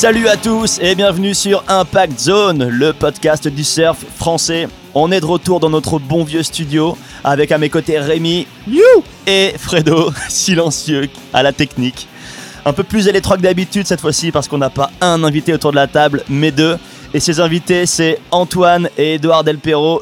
Salut à tous et bienvenue sur Impact Zone, le podcast du surf français. On est de retour dans notre bon vieux studio avec à mes côtés Rémi et Fredo, silencieux à la technique. Un peu plus électro que d'habitude cette fois-ci parce qu'on n'a pas un invité autour de la table, mais deux. Et ces invités, c'est Antoine et Edouard Del Perro.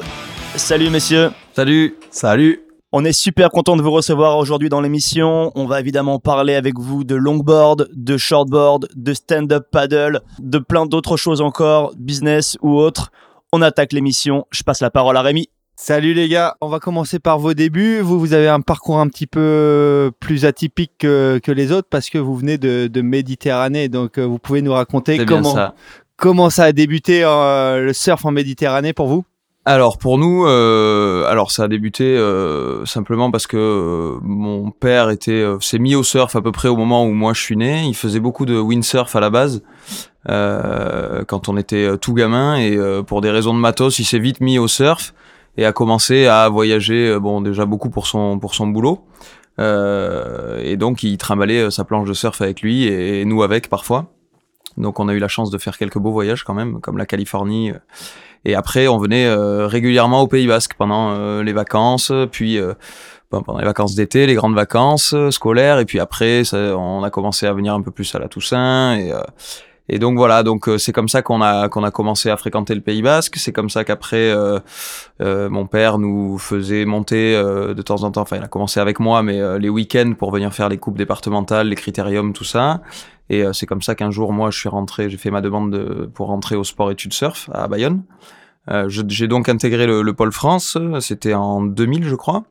Salut messieurs. Salut. Salut. On est super content de vous recevoir aujourd'hui dans l'émission. On va évidemment parler avec vous de longboard, de shortboard, de stand-up paddle, de plein d'autres choses encore, business ou autre. On attaque l'émission. Je passe la parole à Rémi. Salut les gars, on va commencer par vos débuts. Vous, vous avez un parcours un petit peu plus atypique que, les autres parce que vous venez de, Méditerranée. Donc euh, vous pouvez nous raconter comment ça. comment ça a débuté euh, le surf en Méditerranée pour vous? Alors pour nous, euh, alors ça a débuté euh, simplement parce que euh, mon père était s'est mis au surf à peu près au moment où moi je suis né. Il faisait beaucoup de windsurf à la base quand on était tout gamin et pour des raisons de matos, il s'est vite mis au surf et a commencé à voyager. bon déjà beaucoup pour son pour son boulot et donc il trimballait sa planche de surf avec lui et nous avec parfois. Donc on a eu la chance de faire quelques beaux voyages quand même, comme la Californie et après, on venait euh, régulièrement au Pays Basque pendant euh, les vacances, puis euh, pendant les vacances d'été, les grandes vacances scolaires, et puis après, ça, on a commencé à venir un peu plus à la Toussaint. Et, et donc voilà, donc c'est comme ça qu'on a qu'on a commencé à fréquenter le Pays Basque. C'est comme ça qu'après, mon père nous faisait monter de temps en temps. Enfin, il a commencé avec moi, mais les week-ends pour venir faire les coupes départementales, les critériums, tout ça. Et euh, c'est comme ça qu'un jour, moi, je suis rentré, j'ai fait ma demande de, pour rentrer au sport études surf à Bayonne. Euh, j'ai donc intégré le, le, pôle France, c'était en 2000, je crois.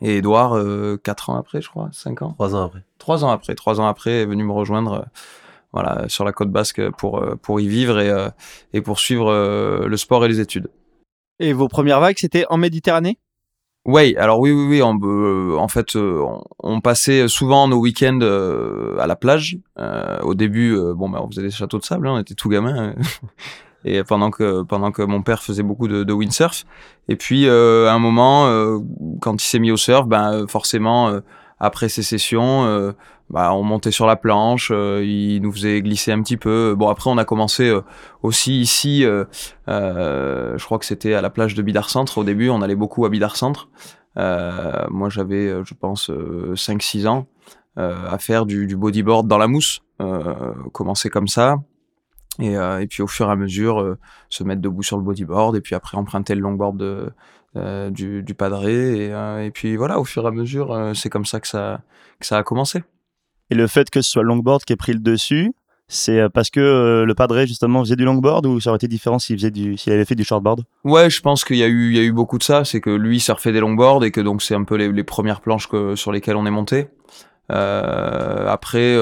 Et Edouard, euh, 4 ans après, je crois, 5 ans 3 ans après. 3 ans après, 3 ans après, est venu me rejoindre euh, voilà, sur la côte basque pour, pour y vivre et, et pour suivre le sport et les études. Et vos premières vagues, c'était en Méditerranée? Oui, alors oui, oui, oui. On, euh, en fait, euh, on, passait souvent nos week-ends euh, à la plage. au début, bon, bah, on faisait des châteaux de sable, hein, on était tout gamin. et pendant que pendant que mon père faisait beaucoup de, de windsurf. Et puis, à un moment, quand il s'est mis au surf, ben forcément, après ces sessions, bah, on montait sur la planche, euh, il nous faisait glisser un petit peu. Bon, après, on a commencé euh, aussi ici, euh, je crois que c'était à la plage de Bidar Centre. Au début, on allait beaucoup à Bidar Centre. moi, j'avais, je pense, 5-6 ans à faire du, du, bodyboard dans la mousse. commencer comme ça. Et, et, puis, au fur et à mesure, se mettre debout sur le bodyboard. Et puis après, emprunter le longboard de, du, du padré. Et, et, puis voilà, au fur et à mesure, c'est comme ça que ça, que ça a commencé. Et le fait que ce soit le longboard qui ait pris le dessus, c'est euh, parce que euh, le padré justement faisait du longboard ou ça aurait été différent s'il avait fait du shortboard? Ouais, je pense qu'il y a eu beaucoup de ça, c'est que lui surfait des longboards et que donc c'est un peu les, premières planches sur lesquelles on est monté. Euh, après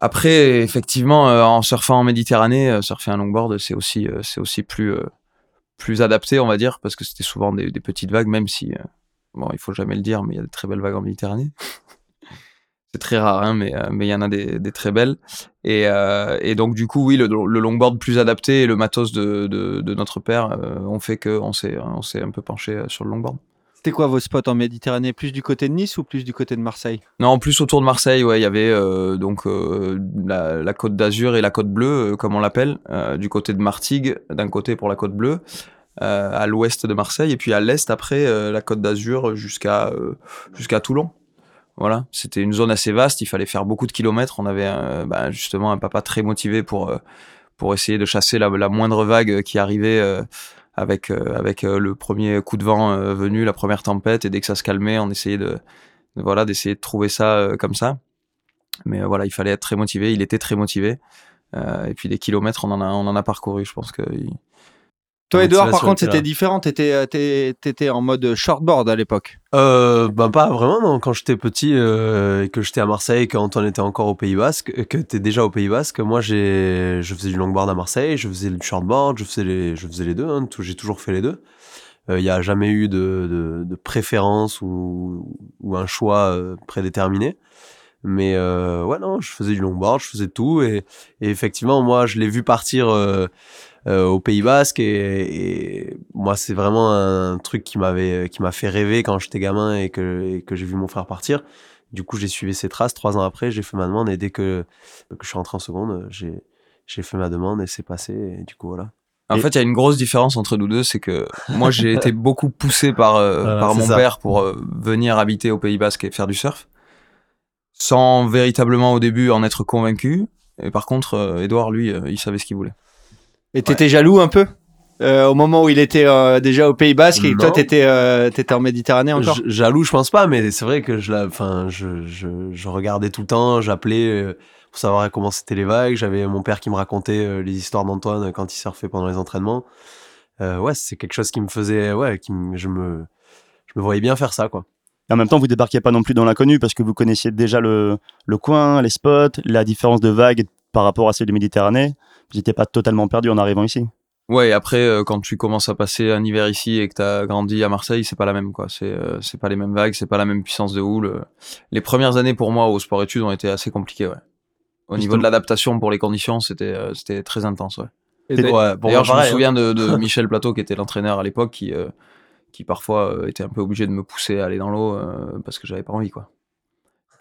après effectivement en surfant en Méditerranée, surfer un longboard, c'est aussi plus adapté, on va dire parce que c'était souvent des, des, petites vagues même si bon, il faut jamais le dire mais il y a de très belles vagues en Méditerranée. C'est très rare, hein, mais euh, mais il y en a des, des très belles. Et, euh, et donc du coup, oui, le, le, longboard plus adapté et le matos de, de, de notre père euh, ont fait qu'on s'est on s'est un peu penché sur le longboard. C'était quoi vos spots en Méditerranée? Plus du côté de Nice ou plus du côté de Marseille? Non, plus autour de Marseille. Ouais, il y avait donc la, la, côte d'Azur et la côte bleue, comme on l'appelle, du côté de Martigues, d'un côté pour la côte bleue. à l'ouest de Marseille et puis à l'est après la côte d'Azur jusqu'à jusqu'à Toulon. Voilà, c'était une zone assez vaste, il fallait faire beaucoup de kilomètres. On avait bah, justement un papa très motivé pour euh, pour essayer de chasser la, moindre vague qui arrivait euh, avec euh, avec le premier coup de vent venu, la première tempête, et dès que ça se calmait, on essayait de, voilà d'essayer de trouver ça comme ça. Mais voilà, il fallait être très motivé. Il était très motivé. et puis des kilomètres, on en a on en a parcouru. Je pense que toi, Edouard, par contre, c'était différent. T'étais, euh, étais en mode shortboard à l'époque. Euh, bah pas vraiment. Non. Quand j'étais petit euh, et que j'étais à Marseille, quand Antoine était encore au Pays Basque, que t'es déjà au Pays Basque, moi j'ai, je faisais du longboard à Marseille, je faisais du shortboard, je faisais les, je faisais les deux. Hein, j'ai toujours fait les deux. Il n'y a jamais eu de, de, de préférence ou, ou, un choix prédéterminé. Mais ouais, non, je faisais du longboard, je faisais tout. Et, et effectivement, moi, je l'ai vu partir euh, au Pays Basque et, et moi c'est vraiment un truc qui m'avait qui m'a fait rêver quand j'étais gamin et que, et que j'ai vu mon frère partir Du coup, j'ai suivi ses traces. Trois ans après, j'ai fait ma demande et dès que, que je suis rentré en seconde, j'ai fait ma demande et c'est passé. Et du coup, voilà. En fait, il y a une grosse différence entre nous deux, c'est que moi, j'ai été beaucoup poussé par, euh, par mon père pour euh, venir habiter au Pays Basque et faire du surf, sans véritablement au début en être convaincu. Et par contre, Edouard, lui, il savait ce qu'il voulait. Et t'étais jaloux un peu euh, au moment où il était euh, déjà au Pays Basque et que toi t'étais euh, étais en Méditerranée encore? Jaloux, je pense pas, mais c'est vrai que je enfin je, je, je, regardais tout le temps, j'appelais euh, pour savoir comment c'était les vagues. J'avais mon père qui me racontait les histoires d'Antoine quand il surfait pendant les entraînements. ouais, c'est quelque chose qui me faisait ouais, qui je me je me voyais bien faire ça quoi. Et en même temps, vous débarquiez pas non plus dans l'inconnu parce que vous connaissiez déjà le, le coin, les spots, la différence de vagues par rapport à celle de Méditerranée. Vous n'étiez pas totalement perdu en arrivant ici. Ouais, après, euh, quand tu commences à passer un hiver ici et que tu as grandi à Marseille, c'est pas la même, quoi. C'est euh, c'est pas les mêmes vagues, c'est pas la même puissance de houle. Les premières années pour moi au sport-études ont été assez compliquées, ouais. Au niveau de l'adaptation pour les conditions, c'était euh, c'était très intense, ouais. D'ailleurs, je me souviens hein. de, de Michel Plateau, qui était l'entraîneur à l'époque, qui, qui parfois était un peu obligé de me pousser à aller dans l'eau parce que j'avais pas envie, quoi.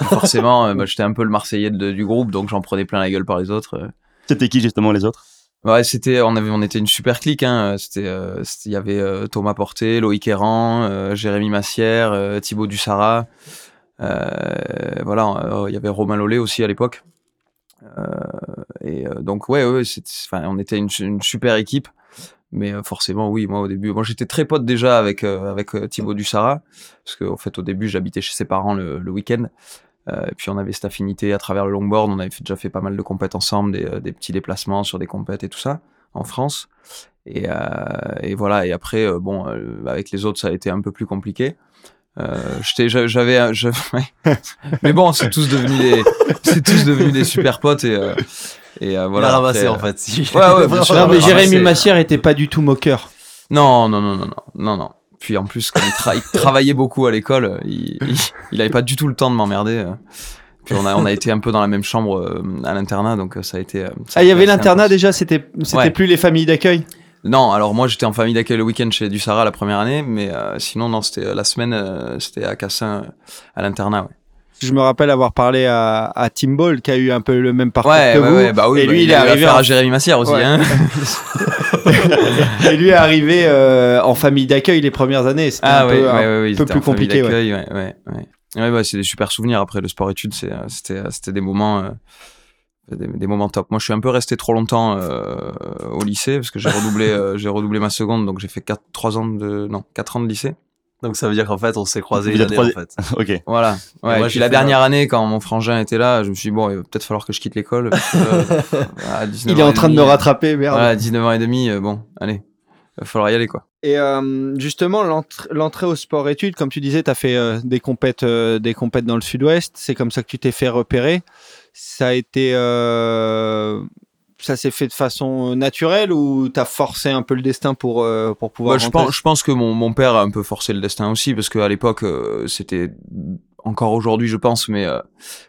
forcément, bah, j'étais un peu le Marseillais du groupe, donc j'en prenais plein la gueule par les autres. C'était qui justement les autres? Ouais, c'était, on avait, on était une super clique. Hein. C'était, euh, il y avait euh, Thomas Porté, Loïc Errand, euh, Jérémy Massière, Thibaut Dussara. voilà, il y avait Romain Lollet aussi à l'époque. et donc ouais, ouais, on était une, super équipe. Mais forcément, oui, moi au début, moi j'étais très pote déjà avec avec Thibaut Dussara, parce qu'en fait au début j'habitais chez ses parents le week-end. Euh, et puis on avait cette affinité à travers le longboard, on avait déjà fait pas mal de compètes ensemble, des, euh, des petits déplacements sur des compètes et tout ça en France. Et, euh, et voilà. Et après, euh, bon, avec les autres, ça a été un peu plus compliqué. j'avais, je, mais bon, c'est tous devenu des, c'est tous devenus des super potes et. et voilà. ramassé en fait. Ouais, ouais. Non, mais Jérémy Massière était pas du tout moqueur. Non, non, non, non, non, non, non. Puis en plus, comme il, travaillait beaucoup à l'école, il, il, avait pas du tout le temps de m'emmerder. Euh. Puis on a, on a été un peu dans la même chambre euh, à l'internat, donc euh, ça a été. ah, il y avait l'internat déjà, c'était c'était plus les familles d'accueil? Non, alors moi j'étais en famille d'accueil le week-end chez Dussara la première année, mais sinon, non, c'était la semaine, c'était à Cassin, à l'internat, ouais. Je me rappelle avoir parlé à, à Tim Ball qui a eu un peu le même parcours que vous. Ouais, bah oui, et bah, lui, il, est arrivé à Jérémy Massière aussi. Hein. et lui est arrivé euh, en famille d'accueil les premières années. C'était ah, un peu, un peu plus compliqué. Ouais, ouais, ouais. ouais, c'est des super souvenirs. Après, le sport-études, euh, c'était, euh, c'était des moments. des, moments top. Moi, je suis un peu resté trop longtemps au lycée parce que j'ai redoublé, j'ai redoublé ma seconde, donc j'ai fait 4, 3 ans de, non, 4 ans de lycée. Donc ça veut dire qu'en fait, on s'est croisés une année, en fait. ok. Voilà. Ouais, et puis la dernière année, quand mon frangin était là, je me suis dit, bon, il va peut-être falloir que je quitte l'école. il est en train de me rattraper, merde. Voilà, 19 ans et demi, euh, bon, allez, il va falloir y aller, quoi. Et euh, justement, l'entrée au sport-études, comme tu disais, tu as fait euh, des, compètes, des compètes dans le sud-ouest. C'est comme ça que tu t'es fait repérer. Ça a été ça s'est fait de façon naturelle ou t'as forcé un peu le destin pour euh, pour pouvoir bah, je pense je pense que mon, mon père a un peu forcé le destin aussi parce qu'à l'époque euh, c'était encore aujourd'hui je pense mais euh,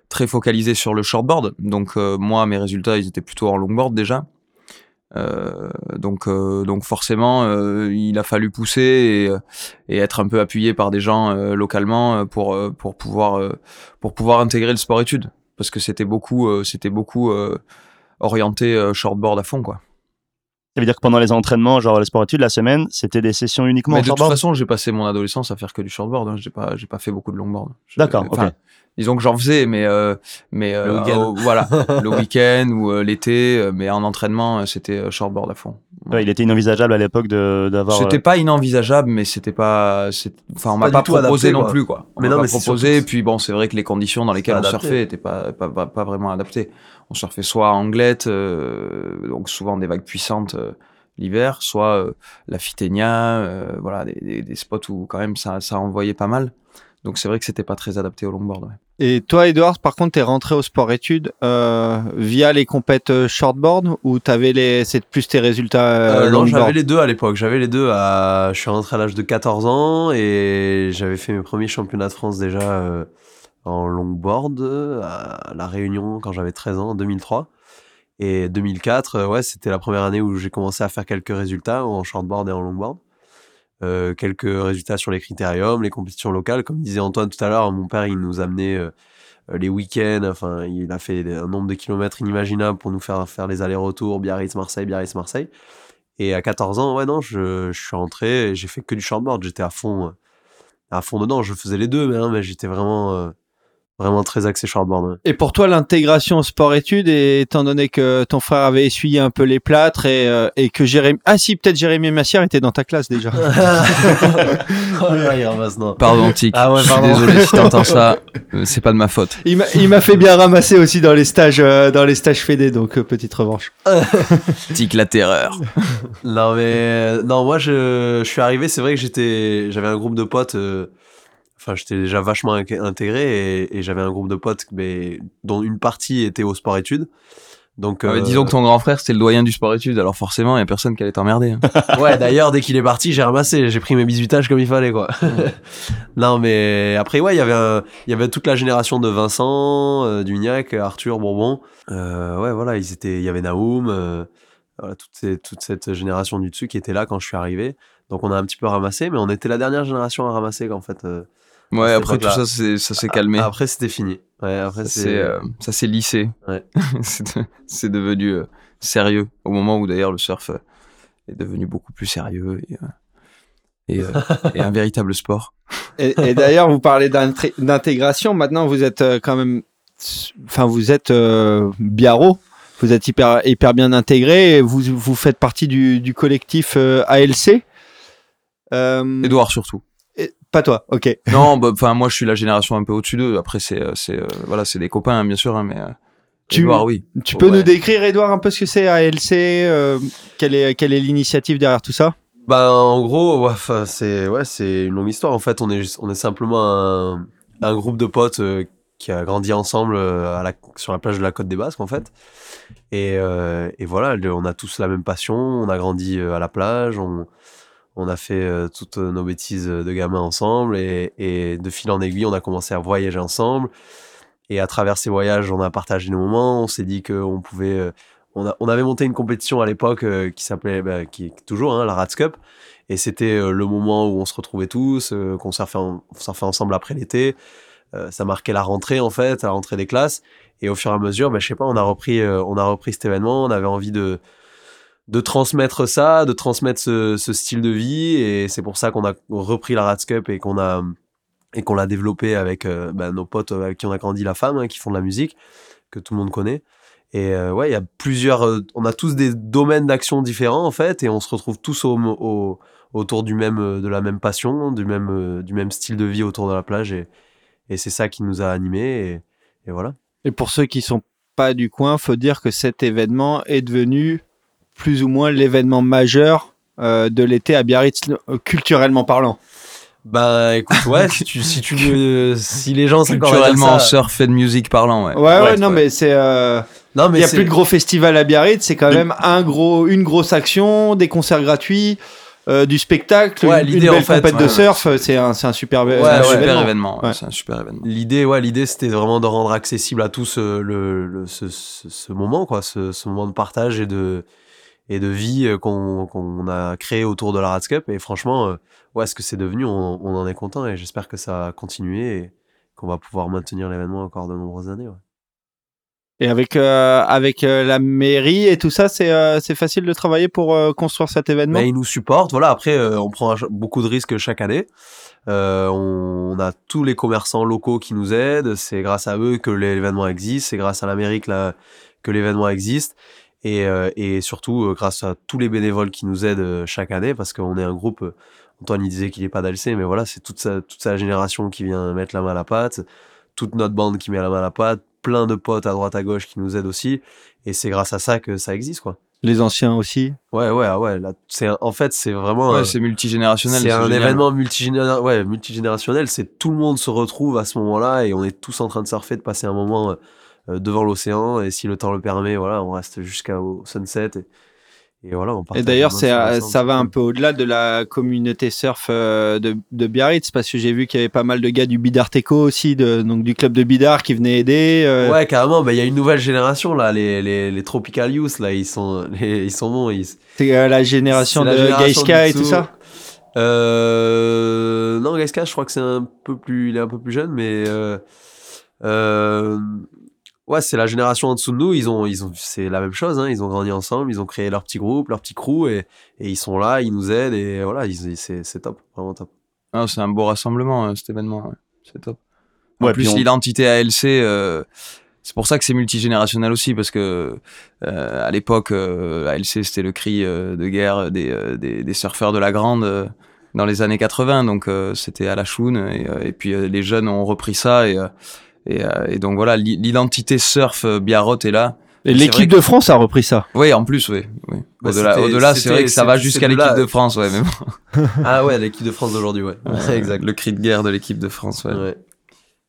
très focalisé sur le shortboard. Donc moi mes résultats ils étaient plutôt en longboard déjà. Donc donc forcément il a fallu pousser et, et, être un peu appuyé par des gens localement pour pour pouvoir pour pouvoir intégrer le sport études. Parce que c'était beaucoup c'était beaucoup orienté euh, shortboard à fond, quoi. Ça veut dire que pendant les entraînements, genre les sports études, la semaine, c'était des sessions uniquement Mais de toute façon, j'ai passé mon adolescence à faire que du shortboard. Hein. J'ai pas, j'ai pas fait beaucoup de longboard. D'accord. ok disons que j'en faisais, mais euh, mais euh, voilà, le week-end ou euh, l'été, mais en entraînement, c'était shortboard à fond. Ouais, il était inenvisageable à l'époque de d'avoir. C'était pas inenvisageable, mais c'était pas, enfin, on m'a pas, proposé non plus quoi. On mais non, pas proposé. Puis bon, c'est vrai que les conditions dans lesquelles on surfait étaient pas, pas pas, vraiment adaptées. On surfait soit en anglette, donc souvent des vagues puissantes l'hiver, soit la Fiténia, voilà, des, des, des, spots où quand même ça ça envoyait pas mal. Donc c'est vrai que c'était pas très adapté au longboard. Ouais. Et toi, Edouard, par contre, t'es rentré au sport-études euh, via les compètes euh, shortboard ou t'avais les, c'est plus tes résultats euh, euh Non, j'avais les deux à l'époque. J'avais les deux. À... Je suis rentré à l'âge de 14 ans et j'avais fait mes premiers championnats de France déjà euh, en longboard à La Réunion quand j'avais 13 ans, en 2003. Et 2004, ouais, c'était la première année où j'ai commencé à faire quelques résultats en shortboard et en longboard. Quelques résultats sur les critériums, les compétitions locales. Comme disait Antoine tout à l'heure, mon père, il nous amenait les week-ends. Enfin, il a fait un nombre de kilomètres inimaginable pour nous faire faire les allers-retours Biarritz-Marseille, Biarritz-Marseille. Et à 14 ans, ouais, non, je, suis rentré j'ai fait que du shortboard. J'étais à fond, à fond dedans. Je faisais les deux, mais, hein, mais j'étais vraiment, vraiment très axé shortboard. Et pour toi, l'intégration sport-études, étant donné que ton frère avait essuyé un peu les plâtres et, euh, et que Jérémy... Ah si, peut-être Jérémy Massière était dans ta classe déjà. oh là, non. Pardon, Tic. Ah ouais, pardon. Désolé si t'entends ça. Euh, c'est pas de ma faute. Il m'a fait bien ramasser aussi dans les stages, euh, dans les stages fédés, donc petite revanche. Tic la terreur. non mais, non, moi je, je suis arrivé, c'est vrai que j'étais, j'avais un groupe de potes enfin j'étais déjà vachement intégré et, j'avais un groupe de potes mais dont une partie était au sport études. Donc euh, disons que ton grand frère c'était le doyen du sport études alors forcément il y a personne qui allait t'emmerder hein. ouais d'ailleurs dès qu'il est parti j'ai ramassé j'ai pris mes bisuitages comme il fallait quoi. Non mais après ouais il y avait il y avait toute la génération de Vincent euh, Dugnac Arthur Bourbon. Euh, ouais voilà ils étaient il y avait Naoum euh, voilà, toute, toute cette génération du dessus qui était là quand je suis arrivé. Donc on a un petit peu ramassé mais on était la dernière génération à ramasser en fait Ouais, après tout ça, ça s'est calmé. Après, c'était fini. Ouais, après, c'est euh, ça s'est lissé. Ouais. c'est devenu euh, sérieux au moment où d'ailleurs le surf euh, est devenu beaucoup plus sérieux et, et, un véritable sport. Et, et d'ailleurs, vous parlez d'intégration. Maintenant, vous êtes quand même, enfin, vous êtes biaro. Vous êtes hyper hyper bien intégré. Et vous vous faites partie du, du collectif ALC. Edouard surtout. Pas toi, ok. Non, bah, enfin moi je suis la génération un peu au-dessus d'eux. Après c'est euh, c'est euh, voilà c'est des copains hein, bien sûr, hein, mais euh, tu, Edouard, oui. Tu peux nous décrire Edouard un peu ce que c'est ALC, quelle est quelle est l'initiative derrière tout ça? Bah en gros, ouais, c'est ouais c'est une longue histoire. En fait, on est on est simplement un, un groupe de potes qui a grandi ensemble à la, sur la plage de la Côte des Basques en fait. Et, et voilà, on a tous la même passion. On a grandi à la plage. On on a fait euh, toutes nos bêtises de gamins ensemble et, de fil en aiguille, on a commencé à voyager ensemble. Et à travers ces voyages, on a partagé nos moments. On s'est dit qu'on pouvait. Euh, on, on, avait monté une compétition à l'époque euh, qui s'appelait, bah, qui toujours hein, la Rats Cup. Et c'était le moment où on se retrouvait tous, qu'on surfait, ensemble après l'été. ça marquait la rentrée en fait, la rentrée des classes. Et au fur et à mesure, bah, je sais pas, on a repris, on a repris cet événement. On avait envie de de transmettre ça, de transmettre ce, style de vie. Et c'est pour ça qu'on a repris la Rats Cup et qu'on a et qu'on l'a développé avec euh, bah, nos potes avec qui on a grandi la femme, hein, qui font de la musique, que tout le monde connaît. Et euh, ouais, il y a plusieurs, euh, on a tous des domaines d'action différents en fait, et on se retrouve tous au, autour du même, de la même passion, du même, du même style de vie autour de la plage, et, et c'est ça qui nous a animés, et, et, voilà. Et pour ceux qui sont pas du coin, faut dire que cet événement est devenu plus ou moins l'événement majeur euh, de l'été à Biarritz, euh, culturellement parlant bah écoute, ouais, si tu, si tu si les gens culturellement surf et de musique parlant, ouais. Ouais, ouais, non, mais c'est. Euh... Non, mais il y a plus de gros festivals à Biarritz, c'est quand même un gros, une grosse action, des concerts gratuits. Euh, du spectacle, ouais, une, belle en fait, compète de surf, c'est un, c'est un super, ouais, un super événement. C'est un super événement. L'idée, ouais, l'idée, c'était vraiment de rendre accessible à tous euh, le, le, ce, ce, ce, moment, quoi, ce, ce moment de partage et de et de vie euh, qu'on a créé autour de la Rats Cup. Et franchement, euh, ouais, ce que c'est devenu, on, on, en est content et j'espère que ça va continuer et qu'on va pouvoir maintenir l'événement encore de nombreuses années. Ouais. Et avec euh, avec la mairie et tout ça, c'est c'est facile de travailler pour construire cet événement? Mais bah, ils nous supportent. Voilà. Après, on prend beaucoup de risques chaque année. On, on, a tous les commerçants locaux qui nous aident. C'est grâce à eux que l'événement existe. C'est grâce à l'Amérique que l'événement existe et, euh, et surtout euh, grâce à tous les bénévoles qui nous aident euh, chaque année parce qu'on est un groupe Antoine il disait qu'il n'est pas d'ALC mais voilà c'est toute sa, toute sa génération qui vient mettre la main à la pâte toute notre bande qui met la main à la pâte plein de potes à droite à gauche qui nous aident aussi. Et c'est grâce à ça que ça existe quoi. Les anciens aussi. Ouais ouais ah ouais là c'est en fait c'est vraiment ouais, c'est multigénérationnel c'est un événement multigénéra ouais, multigénérationnel. C'est tout le monde se retrouve à ce moment là et on est tous en train de surfer de passer un moment euh, devant l'océan et si le temps le permet, voilà, on reste jusqu'au sunset. Et, et, voilà, on Et d'ailleurs, ça, ça va un peu au-delà de la communauté surf euh, de, de Biarritz, parce que j'ai vu qu'il y avait pas mal de gars du Bidart Eco aussi, de, donc du club de Bidart qui venaient aider. Euh. Ouais, carrément. Bah, il y a une nouvelle génération là, les, les, les Tropical Youth là, ils sont, ils sont bons. C'est la génération de Gaiska et tout ça? euh, Non, Gaisca, je crois que c'est un peu plus, il est un peu plus jeune, mais euh, euh, ouais, c'est la génération en dessous de nous. Ils ont, ils ont, c'est la même chose. Hein, ils ont grandi ensemble, ils ont créé leur petit groupe, leur petit crew, et, et ils sont là, ils nous aident, et voilà, c'est top, vraiment top. Ah, c'est un beau rassemblement euh, cet événement, c'est top. En plus, l'identité ALC. Euh, c'est pour ça que c'est multigénérationnel aussi, parce que euh, à l'époque, euh, ALC c'était le cri euh, de guerre des, euh, des, des, surfeurs de la Grande dans les années 80, donc c'était à la choune, et, et, puis les jeunes ont repris ça, et, et, et donc voilà, l'identité surf Biarrot est là. Et l'équipe de France a repris ça. Oui, en plus, oui. oui. Bah, au-delà, c'est vrai que ça va jusqu'à l'équipe de France, ouais. Mais bon. ah ouais, l'équipe de France d'aujourd'hui, ouais. ouais exact. Le cri de guerre de l'équipe de France, ouais. ouais.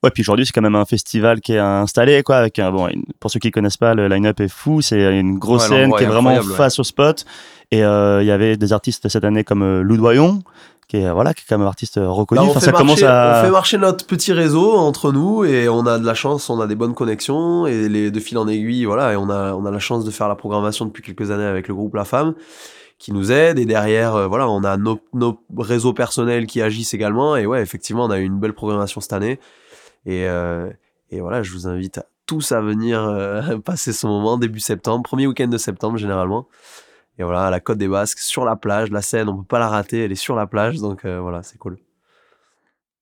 Ouais, puis aujourd'hui, c'est quand même un festival qui est installé, quoi. Avec un, bon, pour ceux qui connaissent pas, le line-up est fou. C'est une grosse scène qui est, vraiment face au spot. Et euh, il y avait des artistes cette année comme euh, Lou Doyon, qui est voilà, qui est quand même artiste reconnu. Bah, on, fait ça marcher, commence à... on fait marcher notre petit réseau entre nous et on a de la chance, on a des bonnes connexions et les de fil en aiguille, voilà. Et on a on a la chance de faire la programmation depuis quelques années avec le groupe La Femme qui nous aide et derrière euh, voilà on a nos, nos réseaux personnels qui agissent également et ouais effectivement on a eu une belle programmation cette année et, euh, et voilà, je vous invite à tous à venir euh, passer ce moment début septembre, premier week-end de septembre généralement. Et voilà, la Côte des Basques, sur la plage, la Seine, on peut pas la rater, elle est sur la plage, donc euh, voilà, c'est cool.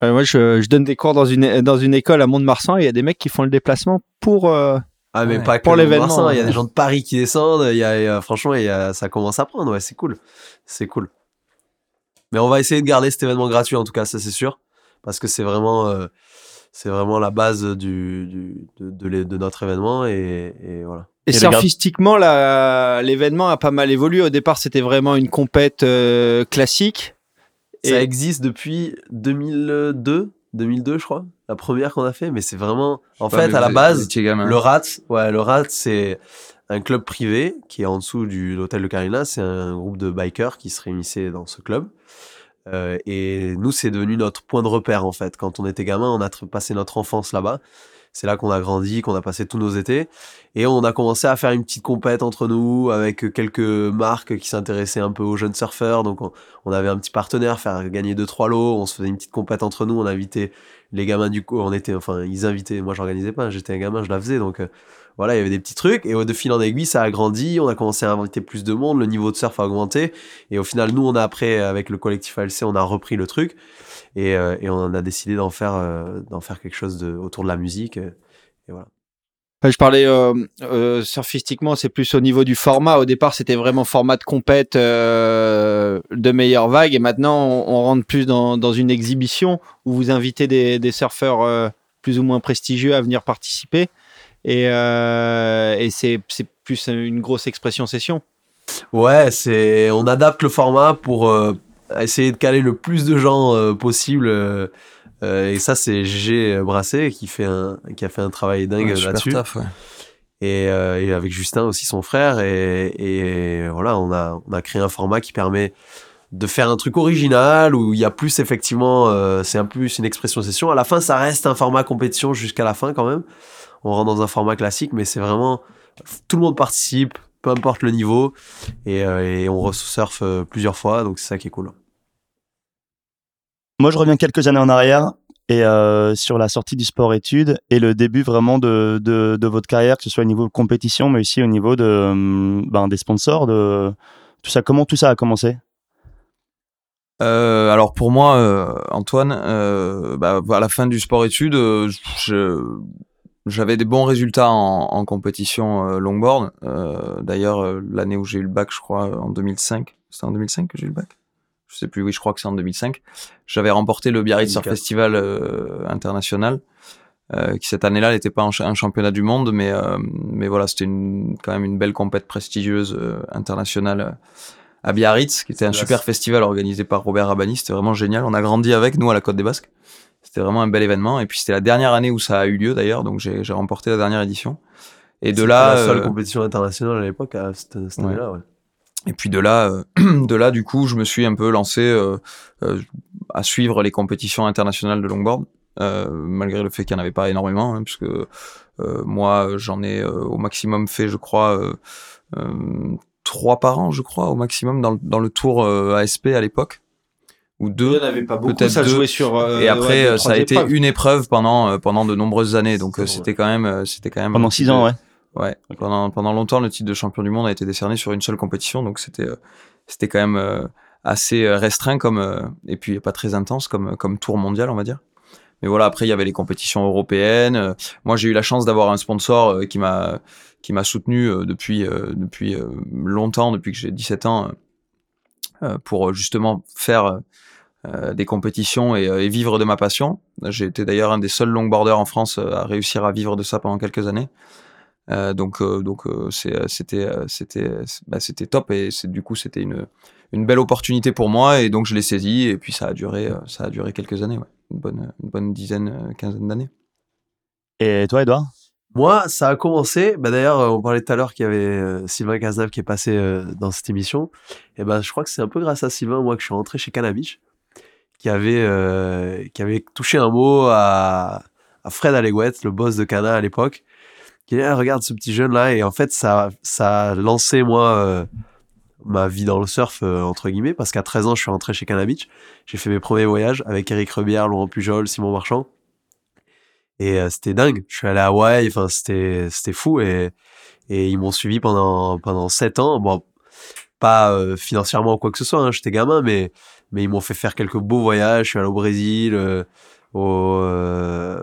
moi, je, je, donne des cours dans une, dans une école à Mont-de-Marsan, il y a des mecs qui font le déplacement pour... ah, mais pas pour l'événement. Il y a des gens de Paris qui descendent, il y a, franchement, il y a, ça commence à prendre, ouais, c'est cool. C'est cool. Mais on va essayer de garder cet événement gratuit, en tout cas, ça c'est sûr, parce que c'est vraiment c'est vraiment la base du, du de, de, notre événement et, et voilà. Et, et surfistiquement, l'événement a pas mal évolué. Au départ, c'était vraiment une compète euh, classique. Ça existe depuis 2002, 2002 je crois, la première qu'on a fait. Mais c'est vraiment, en fait, à la base, le RAT, ouais, le RAT, c'est un club privé qui est en dessous de l'hôtel de Carina. C'est un groupe de bikers qui se réunissaient dans ce club. Euh, et nous, c'est devenu notre point de repère en fait. Quand on était gamin, on a passé notre enfance là-bas. C'est là qu'on a grandi, qu'on a passé tous nos étés. Et on a commencé à faire une petite compète entre nous avec quelques marques qui s'intéressaient un peu aux jeunes surfeurs. Donc on, avait un petit partenaire, faire gagner deux trois lots. On se faisait une petite compète entre nous. On invitait les gamins du coup. On était, enfin, ils invitaient. Moi, j'organisais pas. J'étais un gamin, je la faisais. Donc euh, voilà, il y avait des petits trucs. Et de fil en aiguille, ça a grandi. On a commencé à inviter plus de monde. Le niveau de surf a augmenté. Et au final, nous, on a après, avec le collectif ALC, on a repris le truc. Et, euh, et on a décidé d'en faire, euh, d'en faire quelque chose de, autour de la musique. Et voilà. Je parlais euh, euh, surfistiquement, c'est plus au niveau du format. Au départ, c'était vraiment format de compète euh, de meilleures vagues, et maintenant, on, on rentre plus dans, dans, une exhibition où vous invitez des, des surfeurs euh, plus ou moins prestigieux à venir participer. Et, euh, et c'est plus une grosse expression session. Ouais, c'est on adapte le format pour euh, essayer de caler le plus de gens euh, possible. et ça, c'est GG Brassé qui fait un qui a fait un travail dingue là-dessus. Et, et, avec Justin aussi son frère et, et, voilà on a on a créé un format qui permet de faire un truc original où il y a plus effectivement c'est un plus une expression session à la fin ça reste un format compétition jusqu'à la fin quand même on rentre dans un format classique, mais c'est vraiment tout le monde participe, peu importe le niveau, et, euh, et on resurfe euh, plusieurs fois, donc c'est ça qui est cool. Moi, je reviens quelques années en arrière et euh, sur la sortie du sport-études et le début vraiment de, votre carrière, que ce soit au niveau de compétition, mais aussi au niveau de, ben, des sponsors, tout ça. Comment tout ça a commencé? Euh, alors pour moi, euh, Antoine, bah, à la fin du sport-études, je, j'avais des bons résultats en, compétition longboard. D'ailleurs, l'année où j'ai eu le bac, je crois, en 2005. C'était en 2005 que j'ai eu le bac? Je sais plus, oui, je crois que c'est en 2005. J'avais remporté le Biarritz Surf Festival euh, international, qui cette année-là n'était pas un, championnat du monde, mais, mais voilà, c'était quand même une belle compète prestigieuse internationale à Biarritz, qui était un super festival organisé par Robert Rabani. C'était vraiment génial. On a grandi avec, nous, à la Côte des Basques. C'était vraiment un bel événement. Et puis c'était la dernière année où ça a eu lieu d'ailleurs, donc j'ai remporté la dernière édition. Et de là, la seule euh, compétition internationale à l'époque à cette, année-là. Ouais. Et puis de là, euh, de là, du coup, je me suis un peu lancé euh, à suivre les compétitions internationales de longboard, malgré le fait qu'il n'y en avait pas énormément, hein, puisque moi, j'en ai au maximum fait, je crois, trois par an, je crois, au maximum dans, dans le tour ASP à l'époque ou deux. Il pas beaucoup. Ça jouait sur. et après, ça a été une épreuve pendant pendant de nombreuses années. Donc c'était quand même c'était quand même pendant six ans, ouais. Ouais. Pendant pendant longtemps, le titre de champion du monde a été décerné sur une seule compétition, donc c'était c'était quand même assez restreint comme et puis pas très intense comme comme tour mondial, on va dire. Mais voilà, après il y avait les compétitions européennes. Moi, j'ai eu la chance d'avoir un sponsor qui m'a qui m'a soutenu depuis depuis longtemps, depuis que j'ai 17 ans pour justement faire euh, des compétitions et, et, vivre de ma passion. J'ai été d'ailleurs un des seuls longboarders en France à réussir à vivre de ça pendant quelques années. Euh, donc donc c'était c'était bah, c'était top et du coup c'était une une belle opportunité pour moi et donc je l'ai saisi et puis ça a duré ça a duré quelques années ouais. une bonne une bonne dizaine quinzaine d'années. Et toi Edouard moi, ça a commencé. Bah, D'ailleurs, on parlait tout à l'heure qu'il y avait Sylvain Cazenave qui est passé dans cette émission. Et ben, je crois que c'est un peu grâce à Sylvain, moi, que je suis rentré chez Cannabis qui avait, qui avait touché un mot à, à Fred Allegouette, le boss de Cana à l'époque, qui dit ah, regarde ce petit jeune là et en fait ça ça a lancé moi ma vie dans le surf entre guillemets parce qu'à 13 ans je suis rentré chez Cana Beach. J'ai fait mes premiers voyages avec Eric Rebière Laurent Pujol Simon Marchand. Et c'était dingue. Je suis allé à Hawaï. Enfin c'était c'était fou. Et et ils m'ont suivi pendant pendant sept ans. Bon pas financièrement ou quoi que ce soit hein, j'étais gamin mais mais ils m'ont fait faire quelques beaux voyages. Je suis allé au Brésil au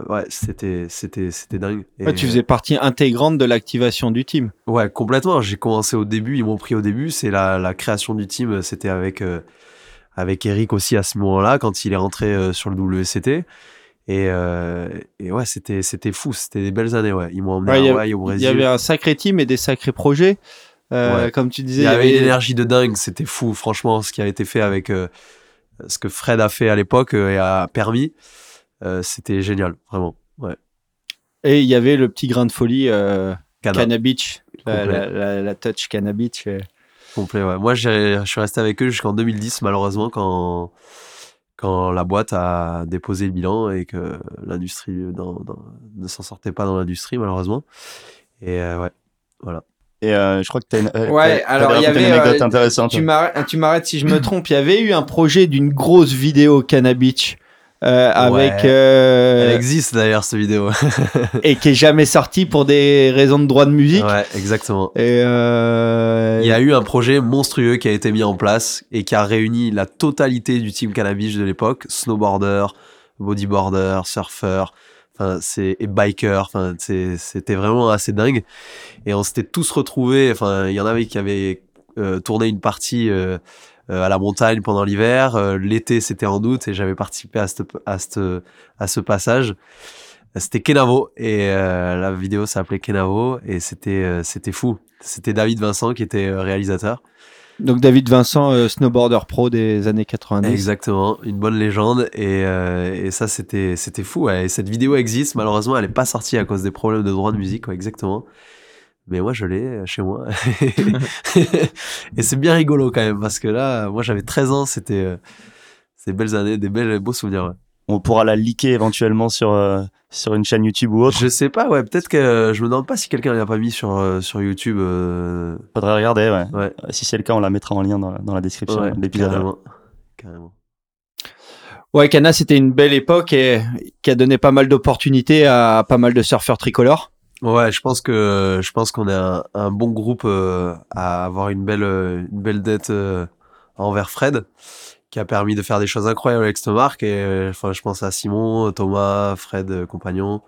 ouais c'était c'était c'était dingue ouais, tu faisais partie intégrante de l'activation du team ouais complètement j'ai commencé au début ils m'ont pris au début c'est la, la création du team c'était avec avec Eric aussi à ce moment-là quand il est rentré sur le WCT et, euh, et ouais, c'était c'était fou, c'était des belles années. Ouais, ils m'ont emmené ouais, à Hawaï, au Brésil. Il y avait un sacré team et des sacrés projets. Euh. Comme tu disais, il y avait, avait... une énergie de dingue. C'était fou, franchement, ce qui a été fait avec euh, ce que Fred a fait à l'époque et a permis. C'était génial, vraiment. Ouais. Et il y avait le petit grain de folie Cana Beach, la, la, la, touch Cana Beach. Complet, ouais. Moi, je suis resté avec eux jusqu'en 2010, malheureusement, quand quand la boîte a déposé le bilan et que l'industrie ne s'en sortait pas dans l'industrie malheureusement. Et euh, ouais, voilà. Et euh, je crois que tu as une, euh, ouais, alors il y avait une anecdote intéressante. Tu m'arrêtes si je me trompe. Il y avait eu un projet d'une grosse vidéo Cannabis euh, avec. Euh... Elle existe d'ailleurs cette vidéo. et qui est jamais sortie pour des raisons de droit de musique. Ouais, exactement. Et euh... il y a eu un projet monstrueux qui a été mis en place et qui a réuni la totalité du team cannabis de l'époque, snowboarder, bodyboarder, surfer, enfin c'est et biker, enfin c'était vraiment assez dingue. Et on s'était tous retrouvés. Enfin, il y en avait qui avaient euh, tourné une partie euh, à la montagne pendant l'hiver. L'été, c'était en août et j'avais participé à, cette, à, cette, à ce passage. C'était Kenavo et la vidéo s'appelait Kenavo et c'était c'était fou. C'était David Vincent qui était réalisateur. Donc David Vincent, snowboarder pro des années 90. Exactement, une bonne légende et, et ça c'était c'était fou. Ouais. Et cette vidéo existe, malheureusement elle est pas sortie à cause des problèmes de droit de musique, ouais, exactement mais moi je l'ai chez moi. et c'est bien rigolo quand même parce que là, moi j'avais 13 ans, c'était euh, ces belles années, des belles beaux souvenirs. On pourra la liker éventuellement sur euh, sur une chaîne YouTube ou autre. Je sais pas, ouais, peut-être que je me demande pas si quelqu'un l'a pas mis sur euh, sur YouTube. Faudrait regarder, ouais. ouais. Si c'est le cas, on la mettra en lien dans, dans la description ouais, de l'épisode. Carrément. carrément. Ouais, Cana, c'était une belle époque et qui a donné pas mal d'opportunités à pas mal de surfeurs tricolores. Ouais, je pense que je pense qu'on est un, bon groupe euh, à avoir une belle une belle dette euh, envers Fred, qui a permis de faire des choses incroyables avec cette marque. Et euh, enfin, je pense à Simon, Thomas, Fred, compagnon,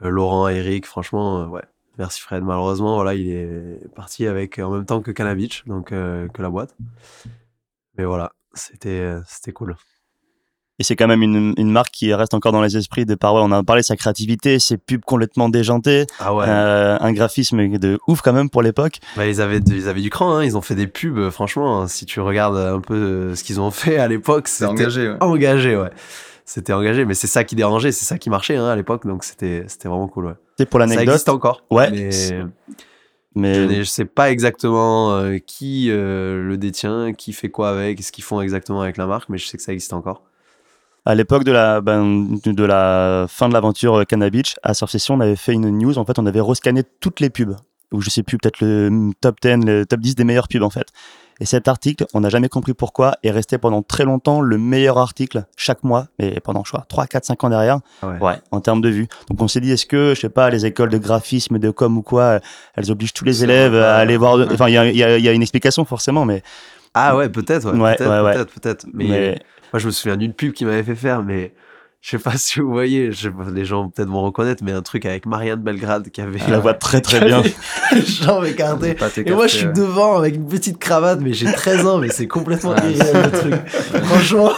Laurent, Eric. Franchement, ouais. Merci Fred. Malheureusement, voilà, il est parti avec en même temps que Cannabis, donc que la boîte. Mais voilà, c'était c'était cool. Et c'est quand même une, une, marque qui reste encore dans les esprits de par, ouais, on a parlé de sa créativité, ses pubs complètement déjantées, ah ouais. euh, un graphisme de ouf quand même pour l'époque. Bah, ils avaient, ils avaient du cran, hein. ils ont fait des pubs, euh, franchement, hein. si tu regardes un peu euh, ce qu'ils ont fait à l'époque, c'était engagé, ouais. engagé, ouais. C'était engagé, mais c'est ça qui dérangeait, c'est ça qui marchait hein, à l'époque, donc c'était, c'était vraiment cool, ouais. C'est pour l'anecdote. Ça existe encore. Ouais. Mais, mais... Je, je sais pas exactement euh, qui euh, le détient, qui fait quoi avec, ce qu'ils font exactement avec la marque, mais je sais que ça existe encore à l'époque de la, ben, de la fin de l'aventure Cannabis, à Surf Session, on avait fait une news. En fait, on avait rescanné toutes les pubs. Ou je sais plus, peut-être le top 10, le top 10 des meilleures pubs, en fait. Et cet article, on n'a jamais compris pourquoi, est resté pendant très longtemps le meilleur article chaque mois, et pendant, je crois, 3, 4, 5 ans derrière, ouais. en termes de vues. Donc on s'est dit, est-ce que, je sais pas, les écoles de graphisme, de com ou quoi, elles obligent tous les élèves à aller voir... Enfin, il y a, y a, une explication forcément, mais... Ah ouais, peut-être, ouais, peut-être, peut-être, mais, moi je me souviens d'une pub qui m'avait fait faire, mais je sais pas si vous voyez, je les gens peut-être vont reconnaître, mais un truc avec Marianne Belgrade qui avait. Elle la voit très très bien. Genre écarté. Et moi je suis devant avec une petite cravate, mais j'ai 13 ans, mais c'est complètement irréel le truc. Franchement.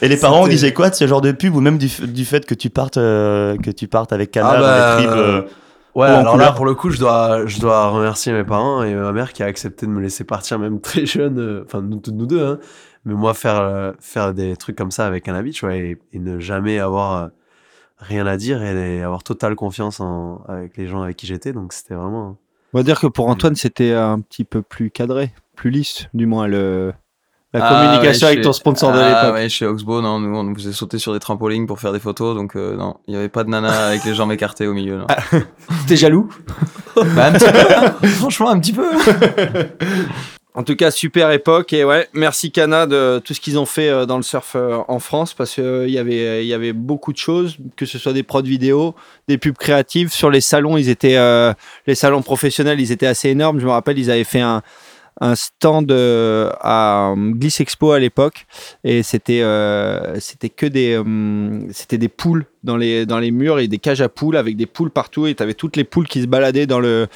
Et les parents disaient quoi de ce genre de pub ou même du, du fait que tu partes euh, que tu partes avec Cana ah dans les bah, tripes euh, Ouais, alors là, pour le coup, je dois, je dois remercier mes parents et ma mère qui a accepté de me laisser partir même très jeune, euh, enfin, nous, nous deux, hein, mais moi, faire, euh, faire des trucs comme ça avec un habit, tu vois, et, ne jamais avoir euh, rien à dire et, avoir totale confiance en, avec les gens avec qui j'étais. Donc, c'était vraiment. On va dire que pour Antoine, c'était un petit peu plus cadré, plus lisse, du moins le, la ah, communication avec ton sponsor de l'époque. Ah ouais, chez Oxbow, non, nous, on vous a sauté sur des trampolines pour faire des photos, donc euh, non, il n'y avait pas de nana avec les jambes écartées au milieu. Ah, T'es jaloux? Bah, un petit peu, franchement, un petit peu. En tout cas, super époque. Et ouais, merci Cana de tout ce qu'ils ont fait euh, dans le surf euh, en France parce qu'il euh, y avait y avait beaucoup de choses, que ce soit des prods vidéo, des pubs créatives. Sur les salons, ils étaient les salons professionnels, ils étaient assez énormes. Je me rappelle, ils avaient fait un stand à Gliss Expo à l'époque. Et c'était c'était que des c'était des poules dans les dans les murs et des cages à poules avec des poules partout. Et tu avais toutes les poules qui se baladaient dans le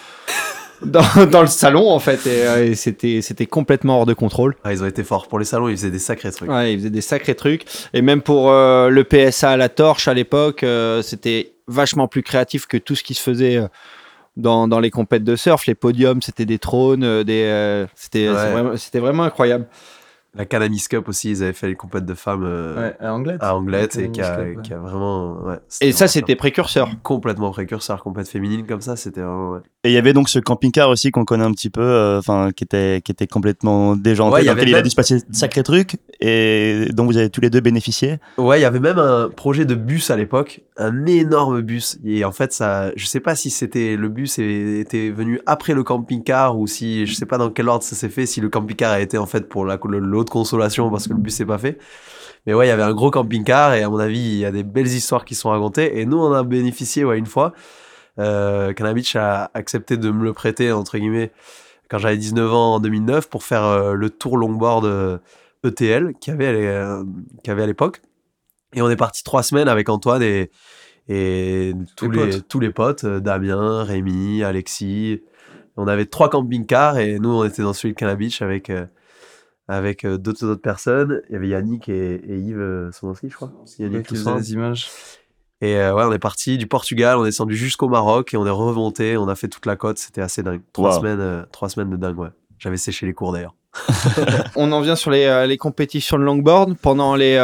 dans, le salon en fait euh, et, c'était c'était complètement hors de contrôle. Ah, ils ont été forts pour les salons, ils faisaient des sacrés trucs. Ouais, ils faisaient des sacrés trucs et même pour euh, le PSA à la torche à l'époque, euh, c'était vachement plus créatif que tout ce qui se faisait dans, dans les compètes de surf, les podiums, c'était des trônes, des c'était c'était vraiment incroyable la Canamis Cup aussi, ils avaient fait les compètes de femmes euh, à Anglette, à Anglette et qui a, vraiment. Ouais, et ça, c'était précurseur. Complètement précurseur, compète féminine comme ça, c'était vraiment. Ouais. Et il y avait donc ce camping-car aussi qu'on connaît un petit peu, euh, enfin, qui était qui était complètement déjanté, ouais, dans lequel il a dû se passer de sacrés trucs et dont vous avez tous les deux bénéficié. Ouais, il y avait même un projet de bus à l'époque, un énorme bus. Et en fait, ça, je sais pas si c'était le bus était venu après le camping-car ou si je sais pas dans quel ordre ça s'est fait, si le camping-car a été en fait pour l'autre consolation parce que le bus s'est pas fait. Mais ouais, il y avait un gros camping-car et à mon avis, il y a des belles histoires qui sont racontées. Et nous, on a bénéficié ouais, une fois. Euh, a accepté de me le prêter, entre guillemets, quand j'avais 19 ans en 2009 pour faire euh, le tour longboard ETL qu'il y avait, euh, avait à l'époque. Et on est parti trois semaines avec Antoine et, et tous, les, tous les potes, euh, Damien, Rémi, Alexis. On avait trois camping-cars et nous, on était dans celui de Beach avec avec euh, d'autres autres personnes. Il y avait Yannick et, et Yves euh, aussi, je crois. Yannick qui faisait les images. Et euh, ouais, on est parti du Portugal, on est descendu jusqu'au Maroc et on est remonté, on a fait toute la côte, c'était assez dingue. Trois semaines, trois semaines de dingue, ouais. J'avais séché les cours d'ailleurs. on en vient sur les, les, compétitions de longboard. Pendant les